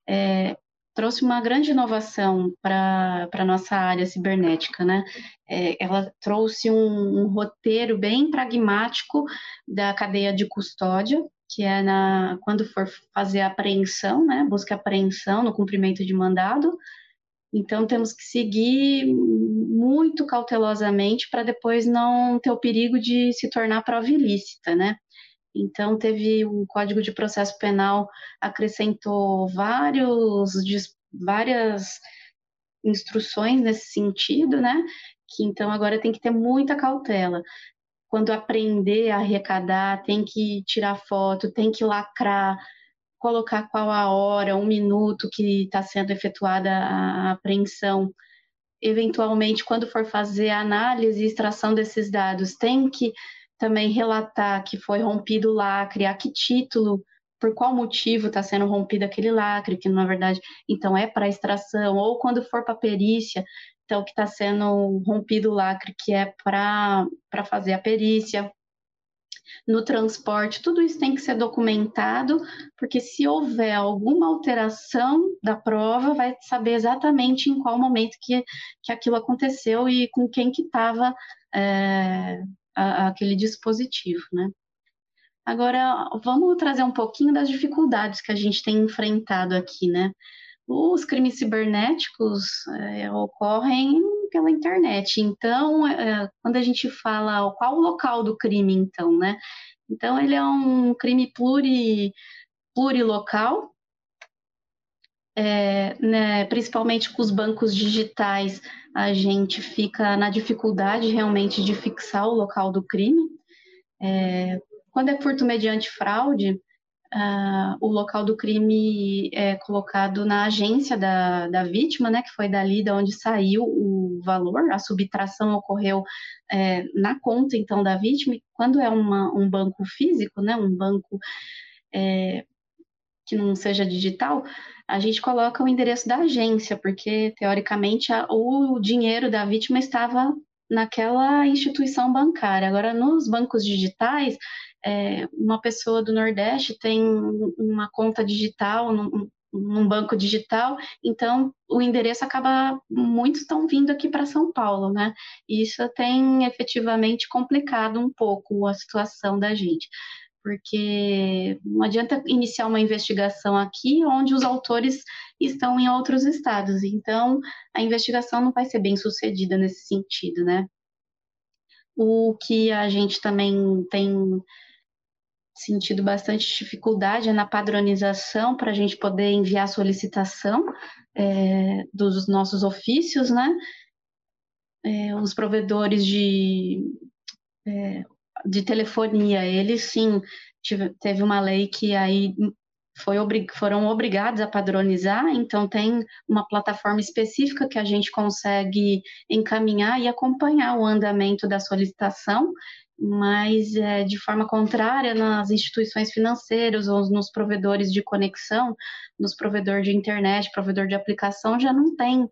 é, trouxe uma grande inovação para a nossa área cibernética, né? É, ela trouxe um, um roteiro bem pragmático da cadeia de custódia, que é na, quando for fazer a apreensão, né, busca apreensão no cumprimento de mandado. Então, temos que seguir muito cautelosamente para depois não ter o perigo de se tornar prova ilícita, né? Então, teve o Código de Processo Penal acrescentou vários, várias instruções nesse sentido, né? Que então agora tem que ter muita cautela quando aprender a arrecadar, tem que tirar foto, tem que lacrar, colocar qual a hora, um minuto que está sendo efetuada a apreensão. Eventualmente, quando for fazer a análise e extração desses dados, tem que também relatar que foi rompido o lacre, a que título, por qual motivo está sendo rompido aquele lacre, que na verdade então é para extração, ou quando for para perícia, então que está sendo rompido o lacre, que é para fazer a perícia, no transporte, tudo isso tem que ser documentado, porque se houver alguma alteração da prova, vai saber exatamente em qual momento que, que aquilo aconteceu e com quem que estava é, aquele dispositivo, né? Agora, vamos trazer um pouquinho das dificuldades que a gente tem enfrentado aqui, né? Os crimes cibernéticos é, ocorrem pela internet. Então, é, quando a gente fala qual o local do crime, então, né? Então, ele é um crime pluri, plurilocal, é, né, principalmente com os bancos digitais, a gente fica na dificuldade realmente de fixar o local do crime. É, quando é furto mediante fraude, uh, o local do crime é colocado na agência da, da vítima, né, que foi dali de onde saiu o valor, a subtração ocorreu é, na conta, então, da vítima, e quando é uma, um banco físico, né, um banco é, que não seja digital, a gente coloca o endereço da agência, porque, teoricamente, a, o dinheiro da vítima estava naquela instituição bancária. Agora, nos bancos digitais, é, uma pessoa do Nordeste tem uma conta digital num, num, banco digital, então o endereço acaba muitos estão vindo aqui para São Paulo, né? E isso tem efetivamente complicado um pouco a situação da gente. Porque não adianta iniciar uma investigação aqui onde os autores estão em outros estados. Então, a investigação não vai ser bem sucedida nesse sentido, né? O que a gente também tem sentido bastante dificuldade na padronização para a gente poder enviar solicitação é, dos nossos ofícios, né? É, os provedores de, é, de telefonia, eles sim tive, teve uma lei que aí foi, foram obrigados a padronizar, então tem uma plataforma específica que a gente consegue encaminhar e acompanhar o andamento da solicitação mas é, de forma contrária nas instituições financeiras ou nos provedores de conexão, nos provedores de internet, provedor de aplicação, já não tem,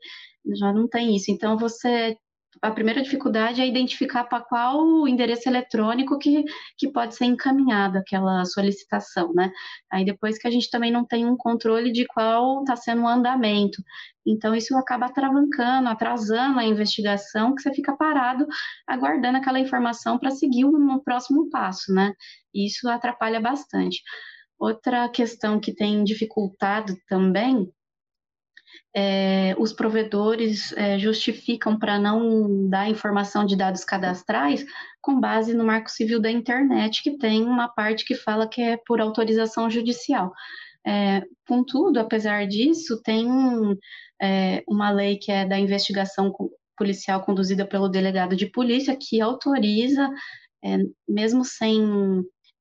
já não tem isso. Então você a primeira dificuldade é identificar para qual o endereço eletrônico que, que pode ser encaminhada aquela solicitação, né? Aí depois que a gente também não tem um controle de qual está sendo o andamento. Então isso acaba travancando, atrasando a investigação, que você fica parado aguardando aquela informação para seguir no próximo passo, né? E isso atrapalha bastante. Outra questão que tem dificultado também é, os provedores é, justificam para não dar informação de dados cadastrais com base no Marco Civil da Internet, que tem uma parte que fala que é por autorização judicial. É, contudo, apesar disso, tem é, uma lei que é da investigação policial conduzida pelo delegado de polícia que autoriza, é, mesmo sem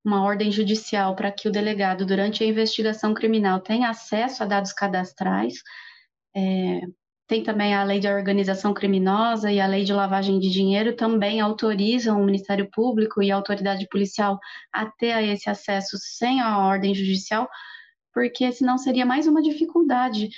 uma ordem judicial, para que o delegado, durante a investigação criminal, tenha acesso a dados cadastrais é, tem também a lei de organização criminosa e a lei de lavagem de dinheiro também autorizam o Ministério Público e a autoridade policial a ter esse acesso sem a ordem judicial, porque senão seria mais uma dificuldade.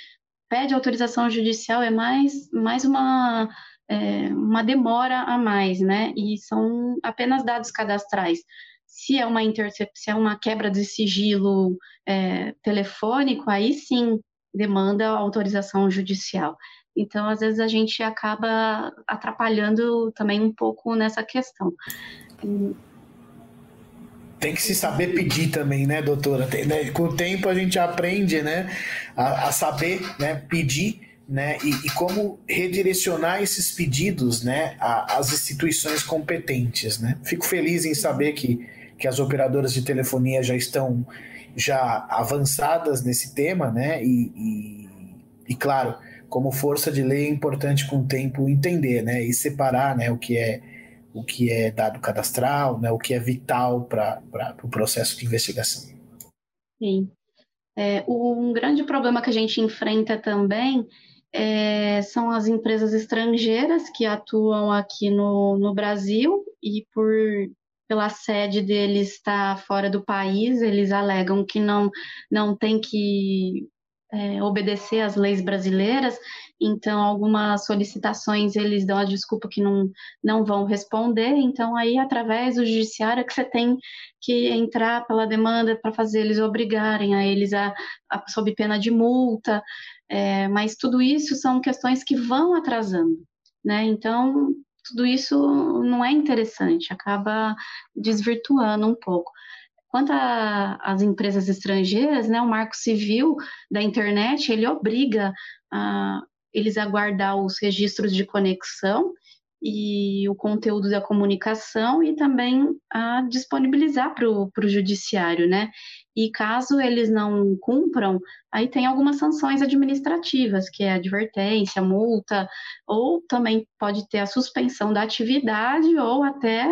Pede autorização judicial é mais, mais uma, é, uma demora a mais, né? E são apenas dados cadastrais. Se é uma intercepção, é uma quebra de sigilo é, telefônico, aí sim demanda autorização judicial. Então, às vezes, a gente acaba atrapalhando também um pouco nessa questão. Tem que se saber pedir também, né, doutora? Tem, né? Com o tempo a gente aprende, né, a, a saber, né, pedir, né, e, e, como redirecionar esses pedidos, né, às instituições competentes, né. Fico feliz em saber que, que as operadoras de telefonia já estão já avançadas nesse tema, né? E, e, e, claro, como força de lei é importante com o tempo entender, né? E separar, né? O que é o que é dado cadastral, né? O que é vital para o pro processo de investigação. Sim. É, um grande problema que a gente enfrenta também é, são as empresas estrangeiras que atuam aqui no, no Brasil e por pela sede deles estar fora do país, eles alegam que não, não tem que é, obedecer às leis brasileiras, então algumas solicitações eles dão a desculpa que não, não vão responder, então aí através do judiciário é que você tem que entrar pela demanda para fazer eles obrigarem a eles a, a sob pena de multa, é, mas tudo isso são questões que vão atrasando, né? Então tudo isso não é interessante, acaba desvirtuando um pouco. Quanto às empresas estrangeiras, né, o Marco Civil da internet ele obriga a, eles a guardar os registros de conexão e o conteúdo da comunicação e também a disponibilizar para o judiciário, né? E caso eles não cumpram, aí tem algumas sanções administrativas, que é advertência, multa, ou também pode ter a suspensão da atividade ou até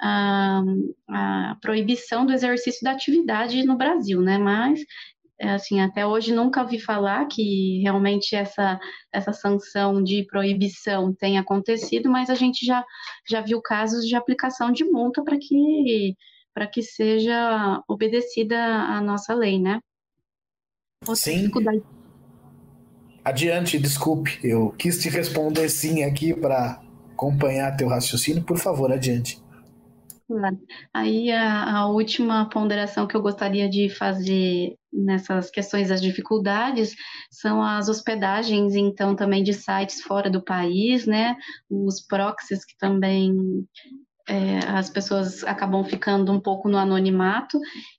a, a proibição do exercício da atividade no Brasil, né? Mas assim, até hoje nunca ouvi falar que realmente essa, essa sanção de proibição tenha acontecido, mas a gente já, já viu casos de aplicação de multa para que, que seja obedecida a nossa lei, né? Outra sim. Adiante, desculpe, eu quis te responder sim aqui para acompanhar teu raciocínio, por favor, adiante. Aí a, a, última ponderação que eu gostaria de fazer nessas questões das dificuldades são as hospedagens, então também de sites fora do país, né? Os proxies que também é, as pessoas acabam ficando um pouco no anonimato.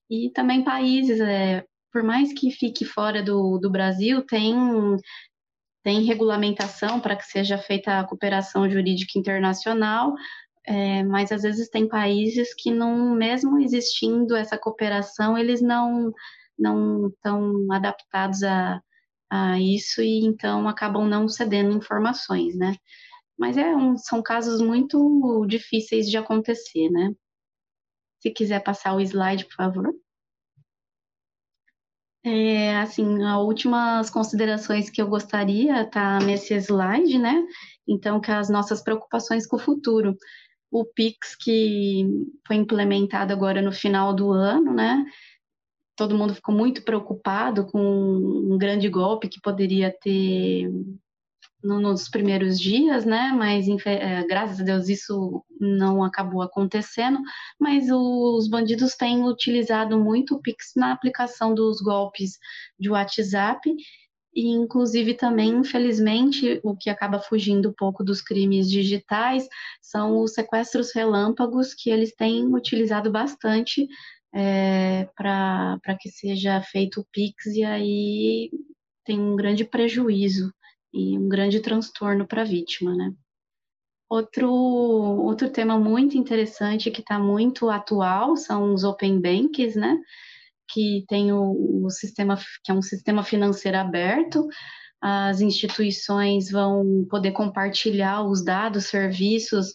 E também países, é, por mais que fique fora do, do Brasil, tem tem regulamentação para que seja feita a cooperação jurídica internacional, é, mas às vezes tem países que não, mesmo existindo essa cooperação, eles não não estão adaptados a, a isso e então acabam não cedendo informações, né? Mas é um, são casos muito difíceis de acontecer, né? Se quiser passar o slide, por favor. É, assim, as últimas considerações que eu gostaria tá nesse slide, né? Então, que as nossas preocupações com o futuro o Pix que foi implementado agora no final do ano, né? Todo mundo ficou muito preocupado com um grande golpe que poderia ter nos primeiros dias, né? Mas é, graças a Deus isso não acabou acontecendo. Mas os bandidos têm utilizado muito o Pix na aplicação dos golpes de WhatsApp e inclusive também, infelizmente, o que acaba fugindo um pouco dos crimes digitais são os sequestros relâmpagos que eles têm utilizado bastante é, para que seja feito o Pix e aí tem um grande prejuízo e um grande transtorno para a vítima, né? Outro, outro tema muito interessante que está muito atual são os open banks, né? Que tem o, o sistema, que é um sistema financeiro aberto, as instituições vão poder compartilhar os dados, serviços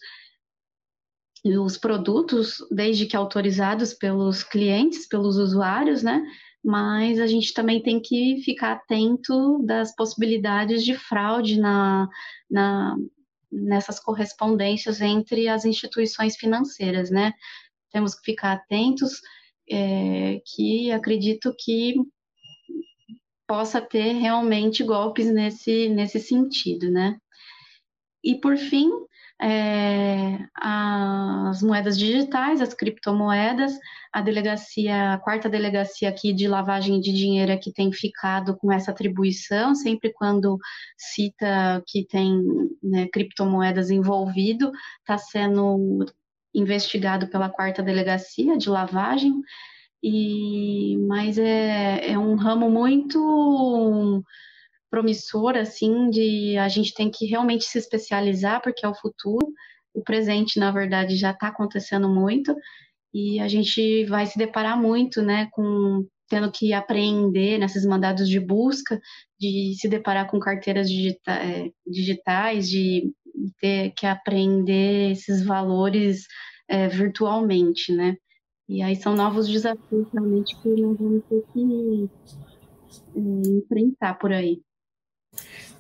e os produtos, desde que autorizados pelos clientes, pelos usuários, né? Mas a gente também tem que ficar atento das possibilidades de fraude na, na, nessas correspondências entre as instituições financeiras, né? Temos que ficar atentos é, que acredito que possa ter realmente golpes nesse, nesse sentido, né? E por fim, é, as moedas digitais, as criptomoedas, a delegacia, a quarta delegacia aqui de lavagem de dinheiro é que tem ficado com essa atribuição, sempre quando cita que tem né, criptomoedas envolvido, está sendo investigado pela quarta delegacia de lavagem, e mas é, é um ramo muito promissor, assim, de a gente tem que realmente se especializar, porque é o futuro. O presente, na verdade, já está acontecendo muito, e a gente vai se deparar muito, né, com tendo que aprender nesses mandados de busca, de se deparar com carteiras é, digitais, de ter que aprender esses valores é, virtualmente, né? E aí são novos desafios realmente que nós vamos ter que é, enfrentar por aí.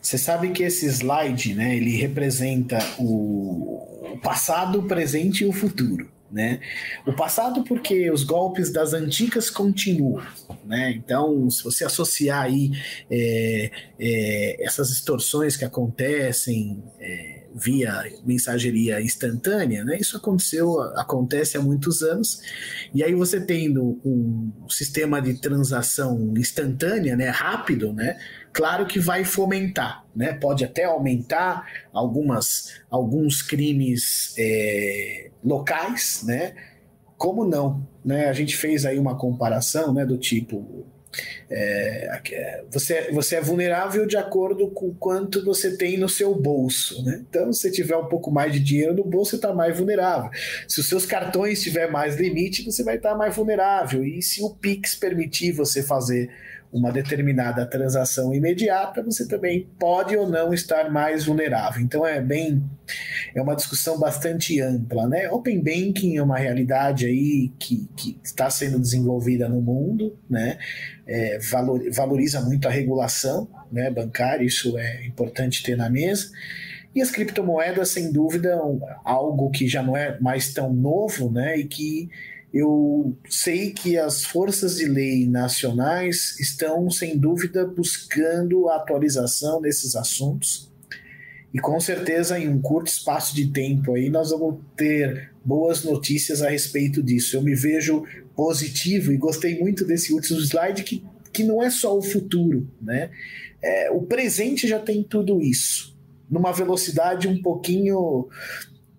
Você sabe que esse slide, né, ele representa o passado, o presente e o futuro. Né? O passado porque os golpes das antigas continuam, né? Então, se você associar aí é, é, essas extorsões que acontecem é, via mensageria instantânea, né? Isso aconteceu, acontece há muitos anos. E aí você tendo um sistema de transação instantânea, né? Rápido, né? claro que vai fomentar, né? Pode até aumentar algumas, alguns crimes é, locais, né? Como não? Né? A gente fez aí uma comparação, né? Do tipo é, é você, você é vulnerável de acordo com quanto você tem no seu bolso. Né? Então, se tiver um pouco mais de dinheiro no bolso, você está mais vulnerável. Se os seus cartões tiver mais limite, você vai estar tá mais vulnerável. E se o Pix permitir você fazer uma determinada transação imediata, você também pode ou não estar mais vulnerável. Então é bem é uma discussão bastante ampla, né? Open banking é uma realidade aí que, que está sendo desenvolvida no mundo, né? É, valor, valoriza muito a regulação, né? Bancária, isso é importante ter na mesa. E as criptomoedas, sem dúvida, algo que já não é mais tão novo, né? E que eu sei que as forças de lei nacionais estão, sem dúvida, buscando a atualização desses assuntos. E com certeza, em um curto espaço de tempo aí, nós vamos ter boas notícias a respeito disso. Eu me vejo positivo e gostei muito desse último slide, que, que não é só o futuro, né? É, o presente já tem tudo isso, numa velocidade um pouquinho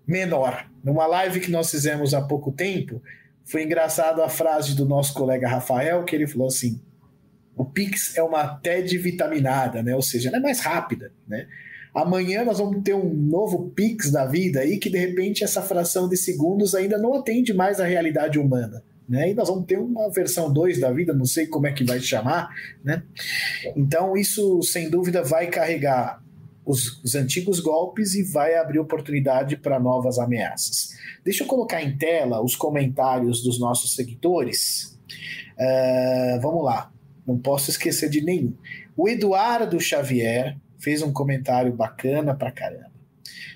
menor. Numa live que nós fizemos há pouco tempo, foi engraçado a frase do nosso colega Rafael, que ele falou assim: o Pix é uma TED vitaminada, né? Ou seja, ela é mais rápida, né? Amanhã nós vamos ter um novo Pix da vida aí que de repente essa fração de segundos ainda não atende mais à realidade humana. Né? E nós vamos ter uma versão 2 da vida, não sei como é que vai chamar, né? Então isso sem dúvida vai carregar os, os antigos golpes e vai abrir oportunidade para novas ameaças. Deixa eu colocar em tela os comentários dos nossos seguidores. Uh, vamos lá, não posso esquecer de nenhum. O Eduardo Xavier fez um comentário bacana pra caramba.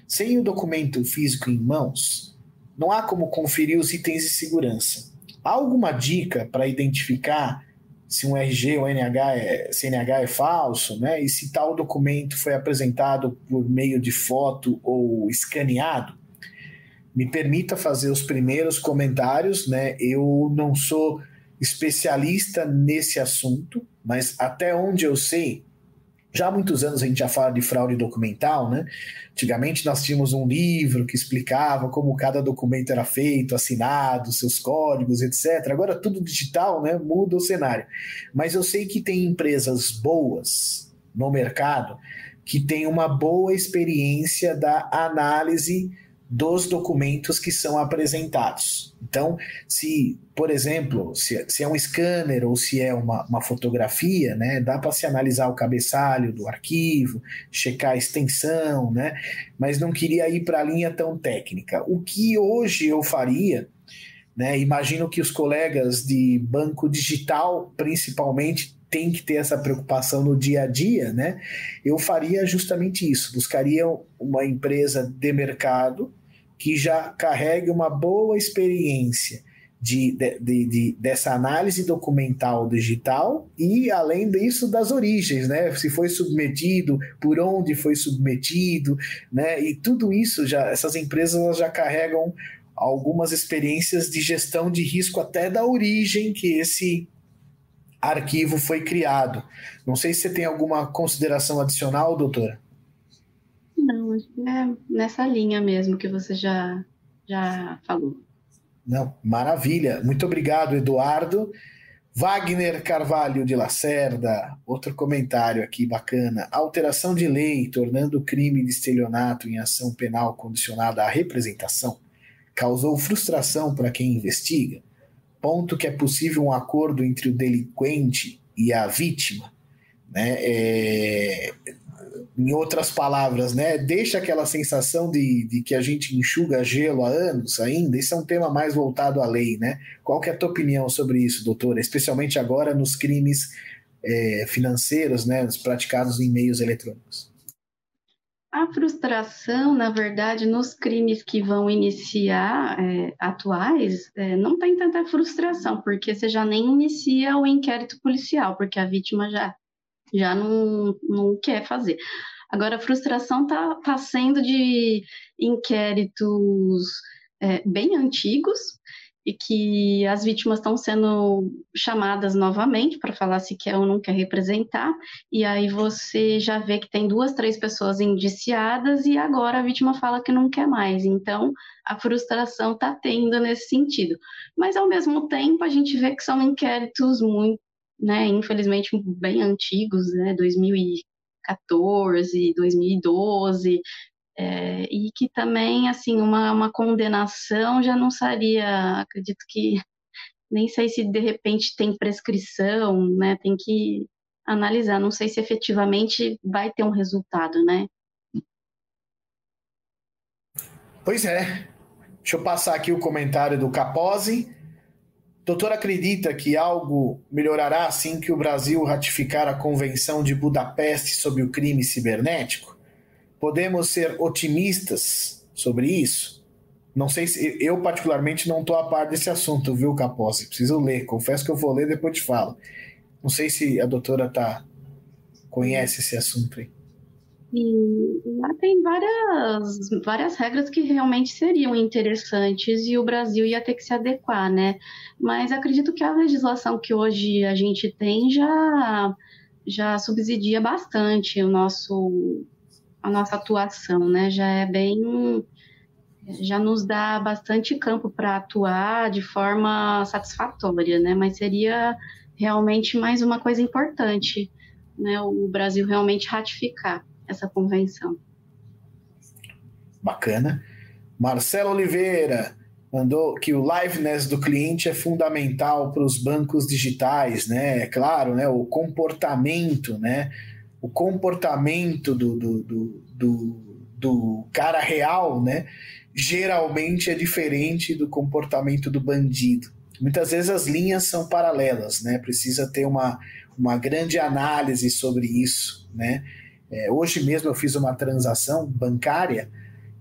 Sem o documento físico em mãos, não há como conferir os itens de segurança. Há alguma dica para identificar se um RG ou NH é, CNH é falso, né? E se tal documento foi apresentado por meio de foto ou escaneado, me permita fazer os primeiros comentários, né? Eu não sou especialista nesse assunto, mas até onde eu sei, já há muitos anos a gente já fala de fraude documental, né? Antigamente nós tínhamos um livro que explicava como cada documento era feito, assinado, seus códigos, etc. Agora tudo digital, né? Muda o cenário. Mas eu sei que tem empresas boas no mercado que têm uma boa experiência da análise dos documentos que são apresentados. Então, se, por exemplo, se, se é um scanner ou se é uma, uma fotografia, né, dá para se analisar o cabeçalho do arquivo, checar a extensão, né, mas não queria ir para a linha tão técnica. O que hoje eu faria, né, imagino que os colegas de banco digital, principalmente, tem que ter essa preocupação no dia a dia, né? Eu faria justamente isso, buscaria uma empresa de mercado que já carregue uma boa experiência de, de, de, dessa análise documental digital e, além disso, das origens, né? Se foi submetido, por onde foi submetido, né? E tudo isso, já essas empresas já carregam algumas experiências de gestão de risco até da origem que esse arquivo foi criado. Não sei se você tem alguma consideração adicional, doutora. Não, é nessa linha mesmo que você já, já falou. Não, maravilha. Muito obrigado, Eduardo. Wagner Carvalho de Lacerda, outro comentário aqui bacana. Alteração de lei tornando o crime de estelionato em ação penal condicionada à representação causou frustração para quem investiga, ponto que é possível um acordo entre o delinquente e a vítima. Né? É, em outras palavras, né, deixa aquela sensação de, de, que a gente enxuga gelo há anos ainda. Isso é um tema mais voltado à lei, né? Qual que é a tua opinião sobre isso, doutora? Especialmente agora nos crimes é, financeiros, né, praticados em meios eletrônicos. A frustração, na verdade, nos crimes que vão iniciar é, atuais, é, não tem tanta frustração, porque você já nem inicia o inquérito policial, porque a vítima já, já não, não quer fazer. Agora, a frustração está tá sendo de inquéritos é, bem antigos, e que as vítimas estão sendo chamadas novamente para falar se quer ou não quer representar, e aí você já vê que tem duas, três pessoas indiciadas e agora a vítima fala que não quer mais. Então, a frustração está tendo nesse sentido. Mas, ao mesmo tempo, a gente vê que são inquéritos muito, né, infelizmente, bem antigos, né, 2014, 2012, é, e que também, assim, uma, uma condenação já não seria, acredito que, nem sei se de repente tem prescrição, né, tem que analisar, não sei se efetivamente vai ter um resultado, né. Pois é. Deixa eu passar aqui o comentário do Capozzi. Doutor acredita que algo melhorará assim que o Brasil ratificar a Convenção de Budapeste sobre o crime cibernético? Podemos ser otimistas sobre isso? Não sei se eu particularmente não estou a par desse assunto, viu, Capozzi? Preciso ler. Confesso que eu vou ler depois te falo. Não sei se a doutora tá conhece esse assunto aí. E lá tem várias, várias regras que realmente seriam interessantes e o Brasil ia ter que se adequar, né? Mas acredito que a legislação que hoje a gente tem já, já subsidia bastante o nosso a nossa atuação, né? Já é bem já nos dá bastante campo para atuar de forma satisfatória, né? Mas seria realmente mais uma coisa importante, né? O Brasil realmente ratificar essa convenção. Bacana. Marcelo Oliveira mandou que o liveness do cliente é fundamental para os bancos digitais, né? É claro, né? O comportamento, né? o comportamento do, do, do, do, do cara real, né? Geralmente é diferente do comportamento do bandido. Muitas vezes as linhas são paralelas, né? Precisa ter uma, uma grande análise sobre isso, né? É, hoje mesmo eu fiz uma transação bancária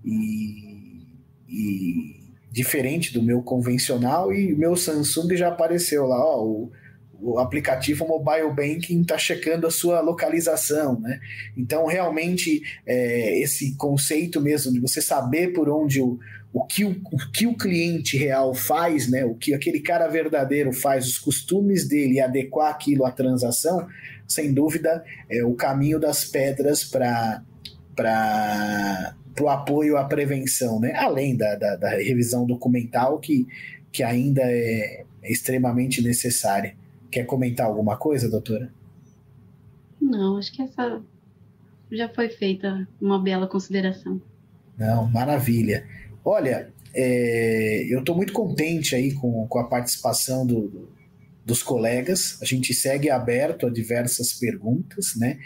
e, e diferente do meu convencional e meu Samsung já apareceu lá, ó, o, o aplicativo mobile banking está checando a sua localização, né? Então, realmente, é, esse conceito mesmo de você saber por onde o, o, que o, o que o cliente real faz, né? O que aquele cara verdadeiro faz, os costumes dele e adequar aquilo à transação, sem dúvida, é o caminho das pedras para o apoio à prevenção, né? Além da, da, da revisão documental que, que ainda é, é extremamente necessária. Quer comentar alguma coisa, doutora? Não, acho que essa já foi feita uma bela consideração. Não, maravilha. Olha, é, eu estou muito contente aí com, com a participação do, do, dos colegas. A gente segue aberto a diversas perguntas, né?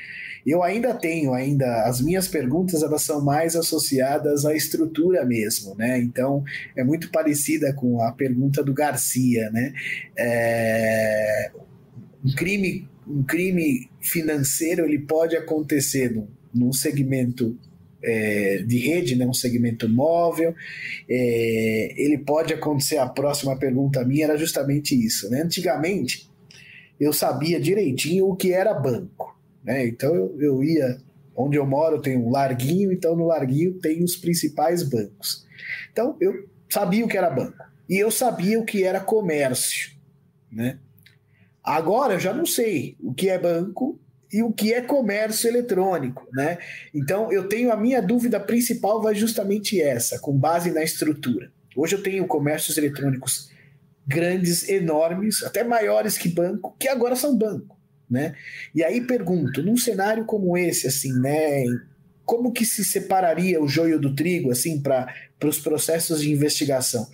Eu ainda tenho ainda as minhas perguntas, elas são mais associadas à estrutura mesmo, né? Então é muito parecida com a pergunta do Garcia, né? É, um crime um crime financeiro ele pode acontecer num, num segmento é, de rede, né, um segmento móvel. É, ele pode acontecer. A próxima pergunta minha era justamente isso. Né? Antigamente, eu sabia direitinho o que era banco. Né? Então, eu, eu ia. Onde eu moro tem um larguinho, então no larguinho tem os principais bancos. Então, eu sabia o que era banco. E eu sabia o que era comércio. Né? Agora eu já não sei o que é banco e o que é comércio eletrônico, né? Então eu tenho a minha dúvida principal vai justamente essa, com base na estrutura. Hoje eu tenho comércios eletrônicos grandes, enormes, até maiores que banco, que agora são banco, né? E aí pergunto, num cenário como esse, assim, né? Como que se separaria o joio do trigo, assim, para os processos de investigação?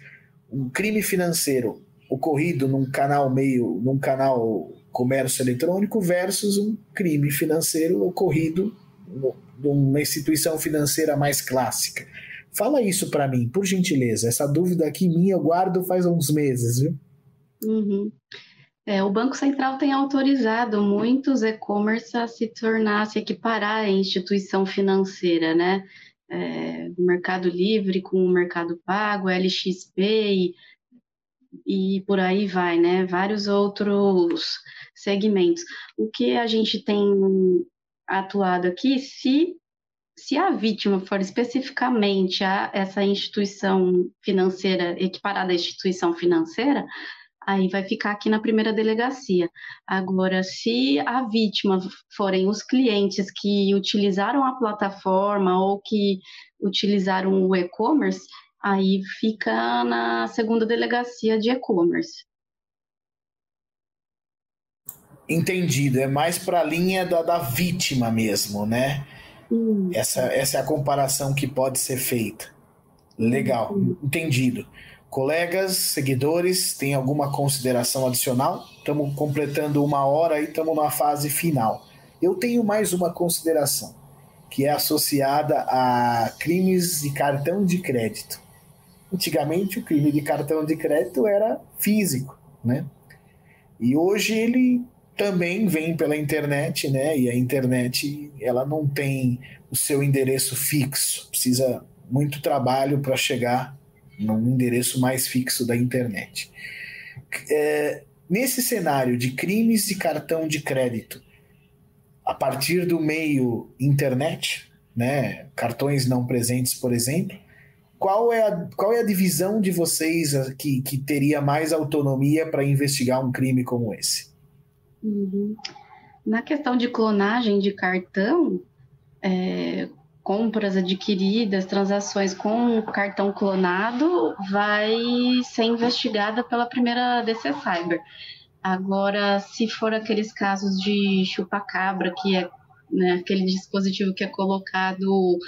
Um crime financeiro ocorrido num canal meio, num canal comércio eletrônico versus um crime financeiro ocorrido numa instituição financeira mais clássica. Fala isso para mim, por gentileza. Essa dúvida aqui minha eu guardo faz uns meses, viu? Uhum. É, o Banco Central tem autorizado muitos e-commerce a se tornar, a se equiparar à instituição financeira, né? É, Mercado Livre com o Mercado Pago, LXP e, e por aí vai, né? Vários outros segmentos. O que a gente tem atuado aqui, se se a vítima for especificamente a essa instituição financeira, equiparada à instituição financeira, aí vai ficar aqui na primeira delegacia. Agora, se a vítima forem os clientes que utilizaram a plataforma ou que utilizaram o e-commerce, aí fica na segunda delegacia de e-commerce. Entendido, é mais para a linha da, da vítima mesmo, né? Essa, essa é a comparação que pode ser feita. Legal, entendido. Colegas, seguidores, tem alguma consideração adicional? Estamos completando uma hora e estamos na fase final. Eu tenho mais uma consideração, que é associada a crimes de cartão de crédito. Antigamente, o crime de cartão de crédito era físico, né? E hoje ele também vem pela internet, né? E a internet ela não tem o seu endereço fixo, precisa muito trabalho para chegar num endereço mais fixo da internet. É, nesse cenário de crimes de cartão de crédito, a partir do meio internet, né, cartões não presentes, por exemplo, qual é a, qual é a divisão de vocês que, que teria mais autonomia para investigar um crime como esse? Uhum. Na questão de clonagem de cartão, é, compras adquiridas, transações com cartão clonado, vai ser investigada pela primeira DC Cyber. Agora, se for aqueles casos de chupa-cabra, que é né, aquele dispositivo que é colocado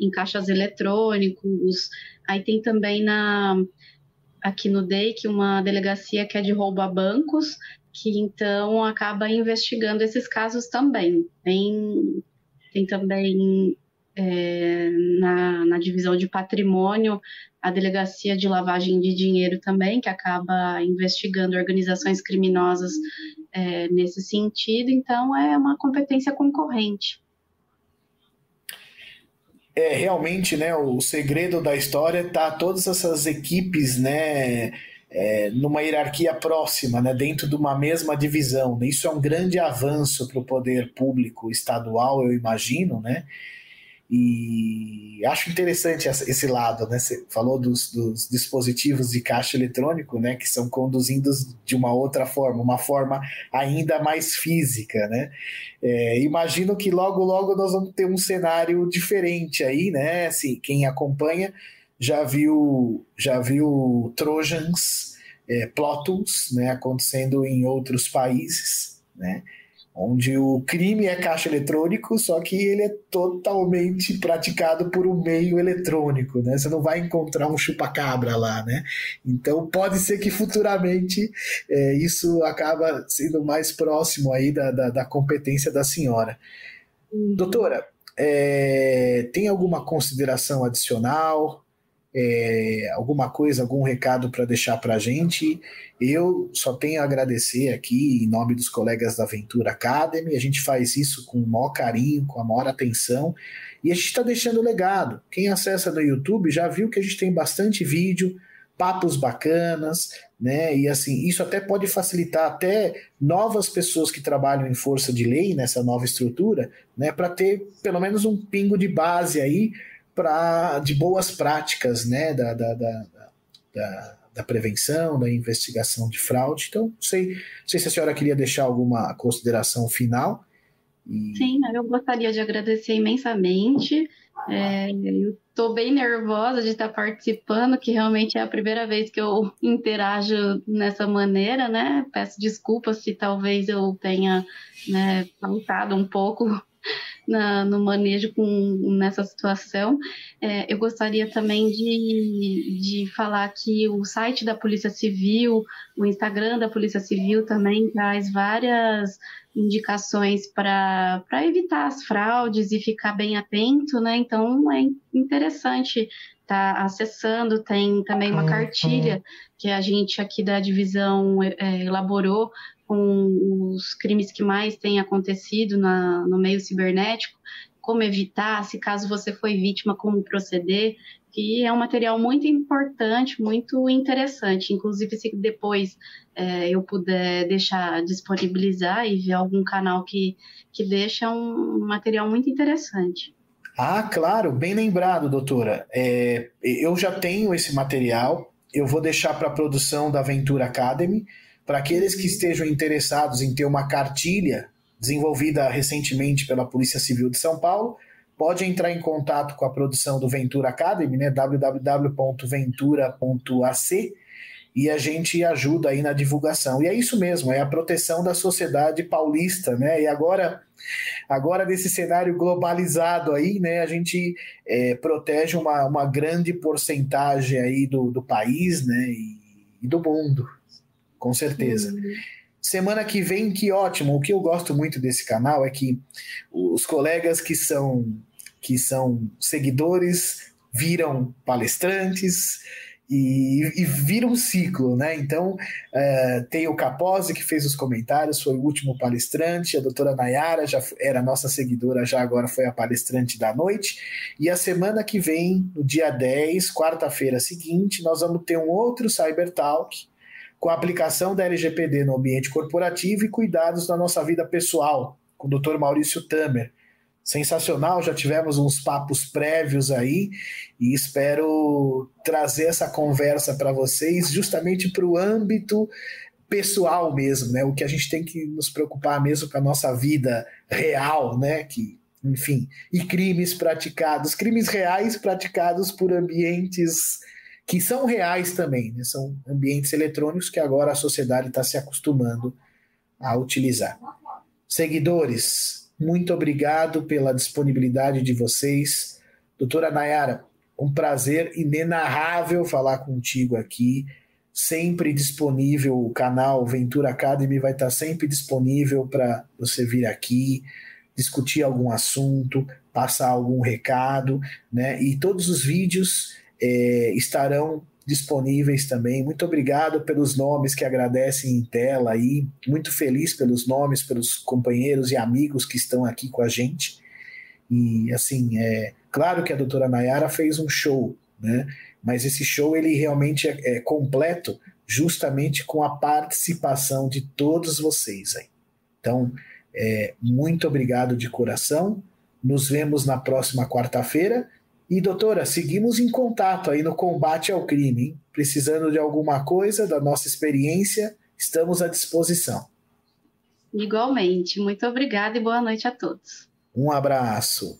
em caixas eletrônicos, aí tem também na aqui no DEIC uma delegacia que é de roubo a bancos, que então acaba investigando esses casos também. Tem, tem também é, na, na divisão de patrimônio a delegacia de lavagem de dinheiro também, que acaba investigando organizações criminosas é, nesse sentido, então é uma competência concorrente. É realmente, né, o segredo da história tá todas essas equipes, né, é, numa hierarquia próxima, né, dentro de uma mesma divisão. Isso é um grande avanço para o poder público estadual, eu imagino, né? E acho interessante esse lado, né? Você falou dos, dos, dispositivos de caixa eletrônico, né? Que são conduzidos de uma outra forma, uma forma ainda mais física, né? É, imagino que logo, logo nós vamos ter um cenário diferente aí, né? Assim, quem acompanha já viu, já viu Trojans, é, né, acontecendo em outros países, né, onde o crime é caixa eletrônico, só que ele é totalmente praticado por um meio eletrônico, né? Você não vai encontrar um chupacabra lá, né? Então pode ser que futuramente é, isso acaba sendo mais próximo aí da, da, da competência da senhora. Doutora, é, tem alguma consideração adicional? É, alguma coisa, algum recado para deixar para a gente, eu só tenho a agradecer aqui em nome dos colegas da Aventura Academy. A gente faz isso com o maior carinho, com a maior atenção e a gente está deixando legado. Quem acessa no YouTube já viu que a gente tem bastante vídeo, papos bacanas, né? E assim, isso até pode facilitar até novas pessoas que trabalham em força de lei nessa nova estrutura, né? Para ter pelo menos um pingo de base aí pra, de boas práticas né, da, da, da, da, da prevenção, da investigação de fraude. Então, não sei, não sei se a senhora queria deixar alguma consideração final. Sim, eu gostaria de agradecer imensamente. É, eu estou bem nervosa de estar participando, que realmente é a primeira vez que eu interajo nessa maneira, né? Peço desculpas se talvez eu tenha né, faltado um pouco na, no manejo com, nessa situação. É, eu gostaria também de, de falar que o site da Polícia Civil, o Instagram da Polícia Civil também traz várias indicações para evitar as fraudes e ficar bem atento, né? Então é interessante está acessando. Tem também uma cartilha que a gente aqui da divisão é, elaborou com os crimes que mais têm acontecido na, no meio cibernético, como evitar, se caso você foi vítima, como proceder, que é um material muito importante, muito interessante. Inclusive, se depois é, eu puder deixar disponibilizar e ver algum canal que, que deixa um material muito interessante. Ah, claro, bem lembrado, doutora. É, eu já tenho esse material, eu vou deixar para a produção da Ventura Academy. Para aqueles que estejam interessados em ter uma cartilha desenvolvida recentemente pela Polícia Civil de São Paulo, pode entrar em contato com a produção do Ventura Academy, né, www.ventura.ac, e a gente ajuda aí na divulgação. E é isso mesmo, é a proteção da sociedade paulista, né? E agora, agora nesse cenário globalizado aí, né, a gente é, protege uma, uma grande porcentagem aí do, do país, né, e, e do mundo, com certeza. Uhum. Semana que vem, que ótimo. O que eu gosto muito desse canal é que os colegas que são que são seguidores viram palestrantes e, e vira um ciclo, né? Então uh, tem o Capozzi que fez os comentários, foi o último palestrante, a doutora Nayara já era nossa seguidora, já agora foi a palestrante da noite, e a semana que vem, no dia 10, quarta-feira seguinte, nós vamos ter um outro Cyber Talk com a aplicação da LGPD no ambiente corporativo e cuidados da nossa vida pessoal, com o Dr. Maurício Tamer. Sensacional, já tivemos uns papos prévios aí e espero trazer essa conversa para vocês justamente para o âmbito pessoal mesmo, né? O que a gente tem que nos preocupar mesmo com a nossa vida real, né? Que, enfim, e crimes praticados, crimes reais praticados por ambientes que são reais também, né? são ambientes eletrônicos que agora a sociedade está se acostumando a utilizar. Seguidores, muito obrigado pela disponibilidade de vocês. Doutora Nayara, um prazer inenarrável falar contigo aqui. Sempre disponível, o canal Ventura Academy vai estar sempre disponível para você vir aqui, discutir algum assunto, passar algum recado, né? E todos os vídeos é, estarão disponíveis também. Muito obrigado pelos nomes que agradecem em tela aí. Muito feliz pelos nomes, pelos companheiros e amigos que estão aqui com a gente. E assim, é claro que a doutora Nayara fez um show, né? Mas esse show ele realmente é, é completo justamente com a participação de todos vocês aí. Então, é, muito obrigado de coração. Nos vemos na próxima quarta-feira e, doutora, seguimos em contato aí no combate ao crime. Hein? Precisando de alguma coisa da nossa experiência, estamos à disposição. Igualmente. Muito obrigada e boa noite a todos. Um abraço.